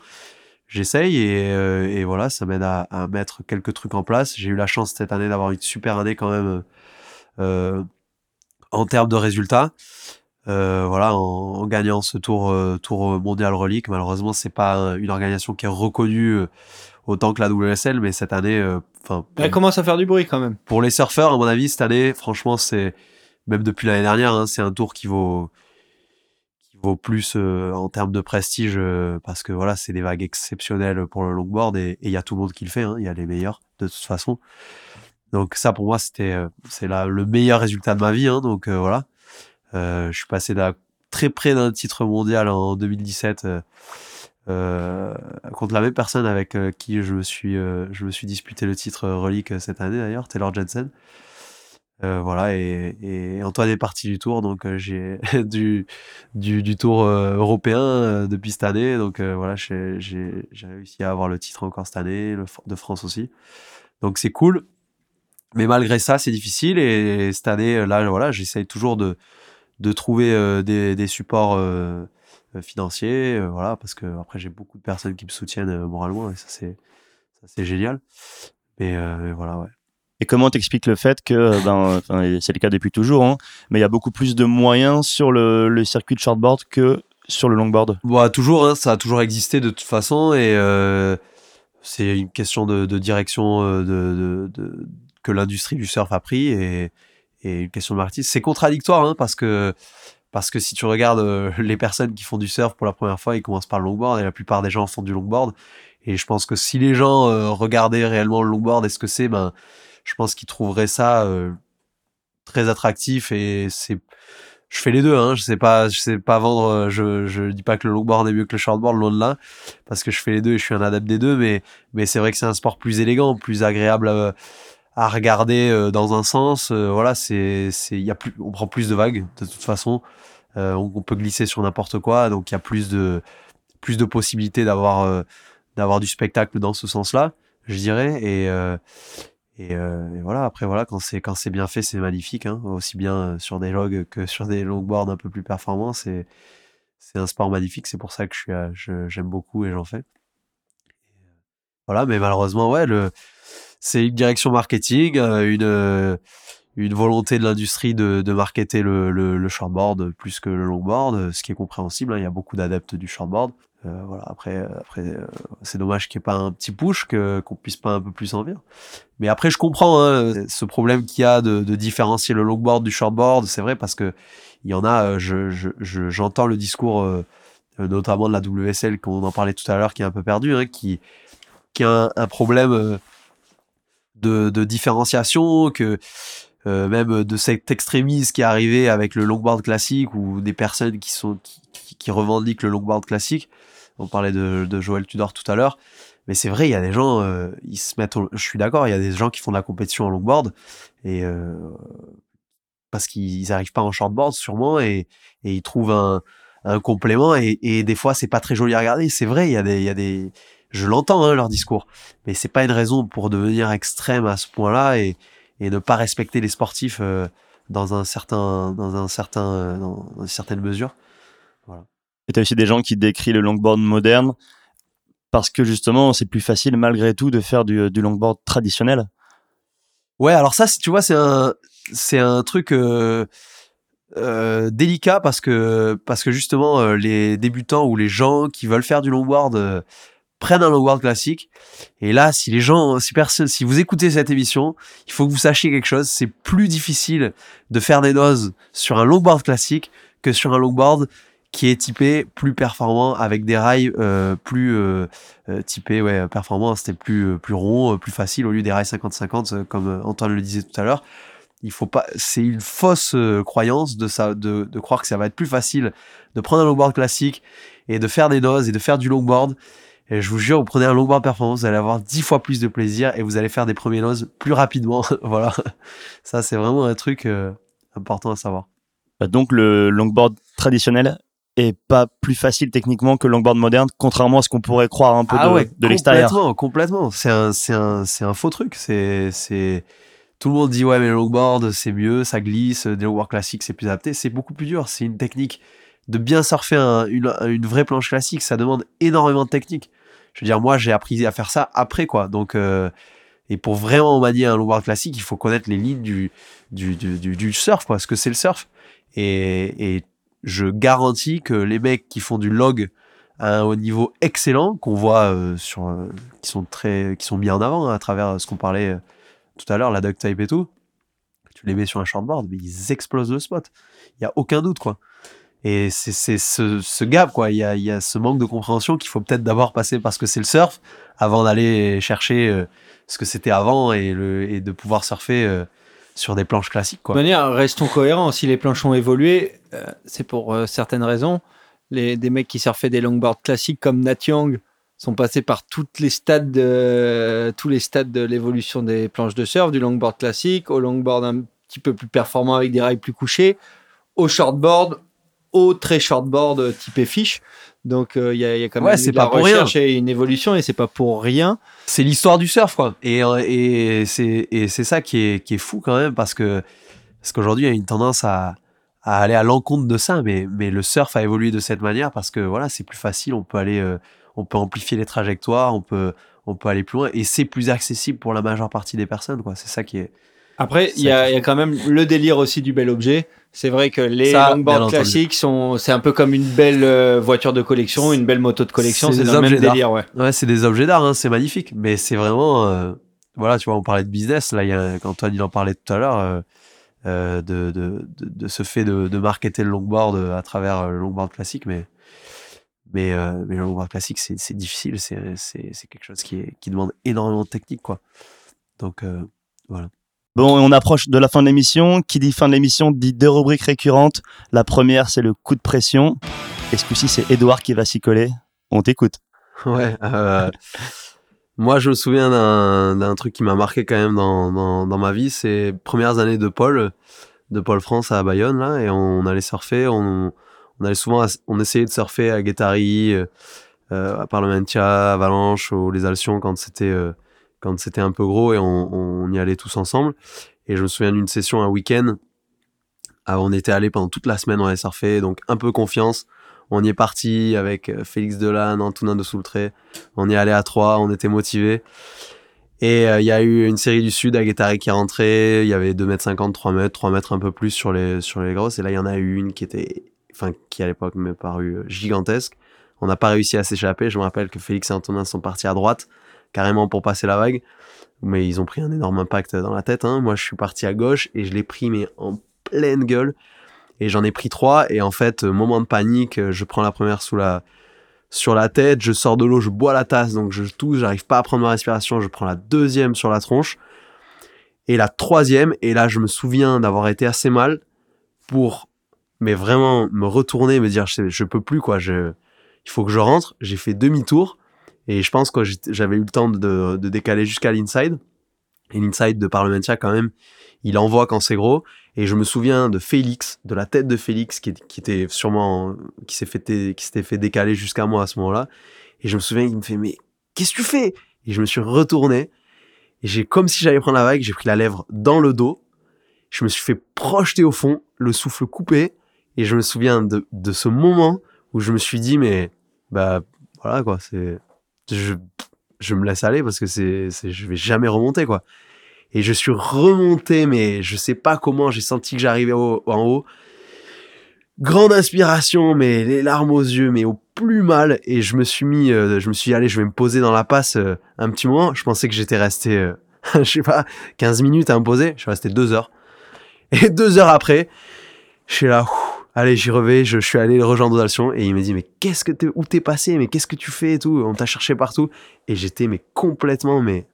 J'essaye et, euh, et, voilà, ça m'aide à, à, mettre quelques trucs en place. J'ai eu la chance cette année d'avoir une super année quand même euh, en termes de résultats. Euh, voilà, en, gagnant ce tour, euh, tour mondial relique. Malheureusement, c'est pas une organisation qui est reconnue euh, autant que la WSL, mais cette année, enfin, elle commence à faire du bruit quand même. Pour les surfeurs, à mon avis, cette année, franchement, c'est même depuis l'année dernière, hein, c'est un tour qui vaut vaut plus euh, en termes de prestige euh, parce que voilà, c'est des vagues exceptionnelles pour le longboard et il y a tout le monde qui le fait. Hein, il y a les meilleurs de toute façon. Donc ça pour moi c'était euh, c'est le meilleur résultat de ma vie. Hein, donc voilà, je suis passé très près d'un titre mondial en 2017 contre la même personne avec qui je me suis je me suis disputé le titre relique cette année d'ailleurs, Taylor Jensen. Euh, voilà, et, Antoine est parti du tour, donc euh, j'ai du, du, tour euh, européen euh, depuis cette année. Donc voilà, j'ai réussi à avoir le titre encore cette année, de France aussi. Donc c'est cool. Mais malgré ça, c'est difficile. Et cette année, là, voilà, j'essaye toujours de, de trouver des, supports financiers, voilà, parce que après j'ai beaucoup de personnes qui me soutiennent moralement, et ça c'est ça c'est génial. Mais, mais voilà, ouais. Et comment t'expliques le fait que, euh, ben, c'est le cas depuis toujours, hein, mais il y a beaucoup plus de moyens sur le, le circuit de shortboard que sur le longboard? Bah, Toujours, hein, ça a toujours existé de toute façon et euh, c'est une question de, de direction euh, de, de, de, que l'industrie du surf a pris et, et une question de marketing. C'est contradictoire hein, parce que parce que si tu regardes euh, les personnes qui font du surf pour la première fois, ils commencent par le longboard et la plupart des gens font du longboard. Et je pense que si les gens regardaient réellement le longboard et ce que c'est, ben je pense qu'ils trouveraient ça euh, très attractif et c'est je fais les deux hein je sais pas je sais pas vendre euh, je je dis pas que le longboard est mieux que le shortboard loin de là parce que je fais les deux et je suis un adepte des deux mais mais c'est vrai que c'est un sport plus élégant plus agréable à, à regarder euh, dans un sens voilà c'est c'est y a plus on prend plus de vagues de toute façon on, on, peut glisser sur n'importe quoi donc il y a plus de plus de possibilités d'avoir d'avoir du spectacle dans ce sens-là je dirais et euh, et, voilà, après voilà, quand c'est quand c'est bien fait, c'est magnifique, hein, aussi bien euh, sur des logs que sur des longboards un peu plus performants. C'est c'est un sport magnifique, c'est pour ça que je suis j'aime beaucoup et j'en fais. voilà, mais malheureusement, ouais, le c'est une direction marketing, euh, une une volonté de l'industrie de, de marketer le, le, le, shortboard plus que le longboard, ce qui est compréhensible. Hein, il y a beaucoup d'adeptes du shortboard. voilà, après, après c'est dommage qu'il n'y ait pas un petit push, que, qu'on puisse pas un peu plus en vivre. Mais après, je comprends hein, ce problème qu'il y a de, de, différencier le longboard du shortboard. C'est vrai parce que il y en a, je, je, j'entends le discours notamment de la WSL qu'on en parlait tout à l'heure, qui est un peu perdu, hein, qui, qui a un, problème de, différenciation, que euh, même de cet extrémisme qui est arrivé avec le longboard classique ou des personnes qui sont qui, revendiquent le longboard classique. On parlait de, de Joël Tudor tout à l'heure, mais c'est vrai, il y a des gens, euh, ils se mettent. je suis d'accord, il y a des gens qui font de la compétition en longboard et euh, parce qu'ils n'arrivent pas en shortboard sûrement et, et ils trouvent un, un complément et, des fois c'est pas très joli à regarder. C'est vrai, il y a des, je l'entends hein, leur discours, mais c'est pas une raison pour devenir extrême à ce point-là et et ne pas respecter les sportifs euh, dans un certain dans un certain euh, dans une certaine mesure. Voilà. Et tu as aussi des gens qui décrivent le longboard moderne parce que justement c'est plus facile malgré tout de faire du, du longboard traditionnel. Ouais, alors ça, tu vois, c'est un c'est un truc euh, euh, délicat parce que parce que justement les débutants ou les gens qui veulent faire du longboard prennent un longboard classique. Et là, si les gens, si personne, si vous écoutez cette émission, il faut que vous sachiez quelque chose. C'est plus difficile de faire des doses sur un longboard classique que sur un longboard qui est typé plus performant avec des rails euh, plus euh, euh typés ouais performants c'était plus euh, plus rond plus facile au lieu des rails 50-50 comme Antoine le disait tout à l'heure il faut pas c'est une fausse croyance de ça de, de croire que ça va être plus facile de prendre un longboard classique et de faire des doses et de faire du longboard et je vous jure, vous prenez un longboard performance, vous allez avoir dix fois plus de plaisir et vous allez faire des premiers noses plus rapidement. voilà. Ça, c'est vraiment un truc euh, important à savoir. Bah, donc, le longboard traditionnel est pas plus facile techniquement que le longboard moderne, contrairement à ce qu'on pourrait croire un peu ah de, de l'extérieur. Complètement, complètement. C'est un, un, un faux truc. C'est, c'est, tout le monde dit ouais, mais le longboard, c'est mieux, ça glisse, des longboards classiques, c'est plus adapté. C'est beaucoup plus dur. C'est une technique de bien surfer une, une vraie planche classique. Ça demande énormément de technique je veux dire, moi, j'ai appris à faire ça après, quoi. Donc, euh, et pour vraiment manier un longboard classique, il faut connaître les lignes du, du, du, du, surf, quoi, ce que c'est le surf. Et, je garantis que les mecs qui font du log à un haut niveau excellent, qu'on voit euh, sur, euh, qui sont très, qui sont mis en avant hein, à travers ce qu'on parlait tout à l'heure, la duct type et tout, tu les mets sur un shortboard, mais ils explosent le spot. Il y a aucun doute, quoi. Et c'est ce, ce gap, quoi. Il y a, ce manque de compréhension qu'il faut peut-être d'abord passer parce que c'est le surf avant d'aller chercher euh, ce que c'était avant et de pouvoir surfer euh, sur des planches classiques, quoi. De manière, restons cohérents. Si les planches ont évolué, euh, c'est pour certaines raisons. Les, des mecs qui surfaient des longboards classiques comme Nat Young sont passés par toutes les stades de, tous les stades de l'évolution des planches de surf, du longboard classique au longboard un petit peu plus performant avec des rails plus couchés, au shortboard, au très shortboard type fiche. Donc il euh, y, a, y, a, quand même ouais, pas pour rien. et une évolution et c'est pas pour rien. C'est l'histoire du surf quoi. Et, euh, et c'est et c'est ça qui est qui est fou quand même parce que parce qu'aujourd'hui il y a une tendance à, à aller à l'encontre de ça mais mais le surf a évolué de cette manière parce que voilà, c'est plus facile, on peut aller euh, on peut amplifier les trajectoires, on peut on peut aller plus loin et c'est plus accessible pour la majeure partie des personnes quoi. C'est ça qui est après, il y, a, y a quand même le délire aussi du bel objet. C'est vrai que les longboards classiques sont, c'est un peu comme une belle euh, voiture de collection, une belle moto de collection. C'est le même délire, ouais. Ouais, c'est des objets d'art, hein, c'est magnifique. Mais c'est vraiment, euh, voilà, tu vois, on parlait de business. Là, il y a, Antoine il en parlait tout à l'heure, euh, de, de, de, de, ce fait de, de marketer le longboard à travers le longboard classique, mais mais, mais le longboard classique, c'est difficile. C'est c'est quelque chose qui est, qui demande énormément de technique, quoi. Donc voilà. Bon, on approche de la fin de l'émission. Qui dit fin de l'émission dit deux rubriques récurrentes. La première, c'est le coup de pression. Et ce coup-ci, c'est Edouard qui va s'y coller. On t'écoute. Ouais. Euh, moi, je me souviens d'un truc qui m'a marqué quand même dans, ma vie. C'est premières années de Paul, de Paul France à Bayonne, là. Et on, allait surfer. On, allait souvent, on essayait de surfer à Guétari, euh, à Parlementia, à Avalanche, ou les Alcions quand c'était... Euh, quand c'était un peu gros et on, on, y allait tous ensemble. Et je me souviens d'une session un week-end. Ah, on était allé pendant toute la semaine, on avait surfé, donc un peu confiance. On y est parti avec euh, Félix Delanne, Antonin de Soultré. On y allait à trois, on était motivés. Et euh, il y a eu une série du Sud à Guétari qui est rentrée. Il y avait 2m50, 3 mètres, 3 mètres un peu plus sur les, sur les grosses. Et là, il y en a eu une qui était, enfin, qui à l'époque m'est paru euh, gigantesque. On n'a pas réussi à s'échapper. Je me rappelle que Félix et Antonin sont partis à droite, carrément pour passer la vague. Mais ils ont pris un énorme impact dans la tête. Hein. Moi, je suis parti à gauche et je l'ai pris, mais en pleine gueule. Et j'en ai pris trois. Et en fait, moment de panique, je prends la première sous la, sur la tête, je sors de l'eau, je bois la tasse, donc je tousse, j'arrive pas à prendre ma respiration, je prends la deuxième sur la tronche. Et la troisième, et là je me souviens d'avoir été assez mal pour, mais vraiment me retourner, me dire je, je peux plus quoi, je, il faut que je rentre. J'ai fait demi-tour et je pense que j'avais eu le temps de, de décaler jusqu'à l'inside. Et l'inside de Parlementia quand même, il envoie quand c'est gros. Et je me souviens de Félix, de la tête de Félix qui, était sûrement, qui s'est fait, qui s'était fait décaler jusqu'à moi à ce moment-là. Et je me souviens qu'il me fait, mais qu'est-ce que tu fais? Et je me suis retourné. Et j'ai, comme si j'allais prendre la vague, j'ai pris la lèvre dans le dos. Je me suis fait projeter au fond, le souffle coupé. Et je me souviens de, de ce moment où je me suis dit, mais, bah, voilà, quoi, c'est, je, je me laisse aller parce que c'est, c'est, je vais jamais remonter, quoi. Et je suis remonté, mais je sais pas comment, j'ai senti que j'arrivais en haut. Grande inspiration, mais les larmes aux yeux, mais au plus mal. Et je me suis mis, euh, je me suis dit, allez, je vais me poser dans la passe euh, un petit moment. Je pensais que j'étais resté, euh, je sais pas, 15 minutes à me poser. Je suis resté deux heures. Et deux heures après, je suis là, allez, j'y revais, je, suis allé le rejoindre aux et il m'a dit, mais qu'est-ce que t'es, où t'es passé, mais qu'est-ce que tu fais et tout? On t'a cherché partout. Et j'étais, mais complètement, mais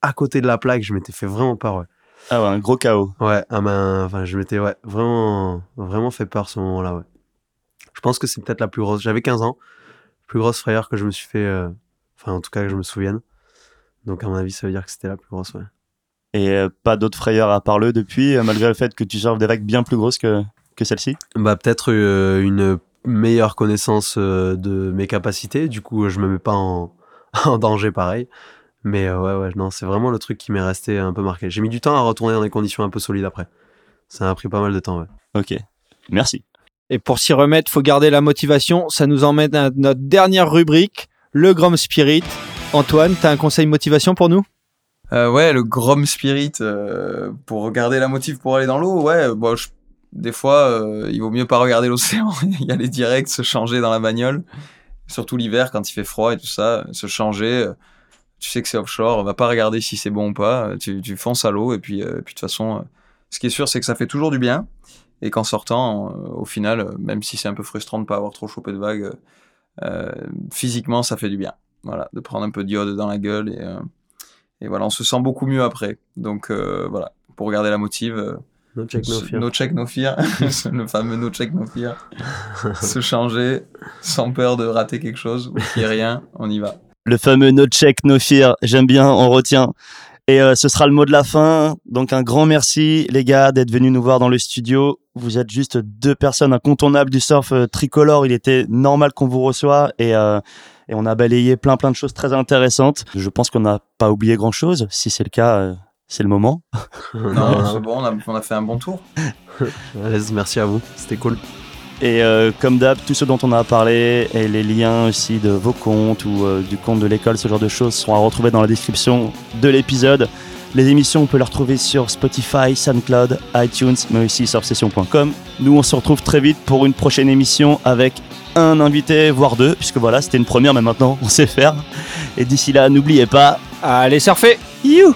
à côté de la plaque, je m'étais fait vraiment peur. Ouais. Ah ouais, un gros chaos. Ouais, ah ben, enfin, je m'étais ouais, vraiment, vraiment fait peur ce moment-là. Ouais. Je pense que c'est peut-être la plus grosse. J'avais 15 ans, plus grosse frayeur que je me suis fait. Euh, enfin, en tout cas, que je me souvienne. Donc, à mon avis, ça veut dire que c'était la plus grosse. Ouais. Et euh, pas d'autres frayeurs à part le depuis, euh, malgré le fait que tu surfes des vagues bien plus grosses que, que celle-ci Bah, peut-être une meilleure connaissance de mes capacités. Du coup, je me mets pas en, en danger pareil. Mais euh, ouais, ouais, non, c'est vraiment le truc qui m'est resté un peu marqué. J'ai mis du temps à retourner dans des conditions un peu solides après. Ça a pris pas mal de temps, ouais. Ok, merci. Et pour s'y remettre, faut garder la motivation. Ça nous emmène à notre dernière rubrique, le Grom Spirit. Antoine, tu as un conseil motivation pour nous? Euh, Ouais, le Grom Spirit, euh, pour regarder la motive pour aller dans l'eau, ouais, bon, des fois, euh, il vaut mieux pas regarder l'océan, y aller direct, se changer dans la bagnole, surtout l'hiver quand il fait froid et tout ça, se changer, tu sais que c'est offshore, va pas regarder si c'est bon ou pas, tu, tu fonces à l'eau et puis, euh, puis de toute façon, euh, ce qui est sûr, c'est que ça fait toujours du bien et qu'en sortant, euh, au final, même si c'est un peu frustrant de pas avoir trop chopé de vagues, physiquement, ça fait du bien. Voilà, de prendre un peu d'iode dans la gueule et, et voilà, on se sent beaucoup mieux après. Donc voilà, pour regarder la motive. No check, no fear. No check, no fear. le fameux no check, no fear. se changer sans peur de rater quelque chose ou qu'il n'y ait rien, on y va le fameux no check, no fear. J'aime bien, on retient. Et euh, ce sera le mot de la fin. Donc un grand merci les gars d'être venus nous voir dans le studio. Vous êtes juste deux personnes incontournables du surf euh, tricolore. Il était normal qu'on vous reçoive et, euh, et on a balayé plein plein de choses très intéressantes. Je pense qu'on n'a pas oublié grand chose. Si c'est le cas, c'est le moment. non, c'est bon, on a, on a fait un bon tour. merci à vous, c'était cool. Et euh, comme d'hab, tout ce dont on a parlé et les liens aussi de vos comptes ou euh, du compte de l'école, ce genre de choses seront à retrouver dans la description de l'épisode. Les émissions, on peut les retrouver sur Spotify, SoundCloud, iTunes, mais aussi sur obsession.com. Nous, on se retrouve très vite pour une prochaine émission avec un invité, voire deux, puisque voilà, c'était une première, mais maintenant on sait faire. Et d'ici là, n'oubliez pas, allez surfer You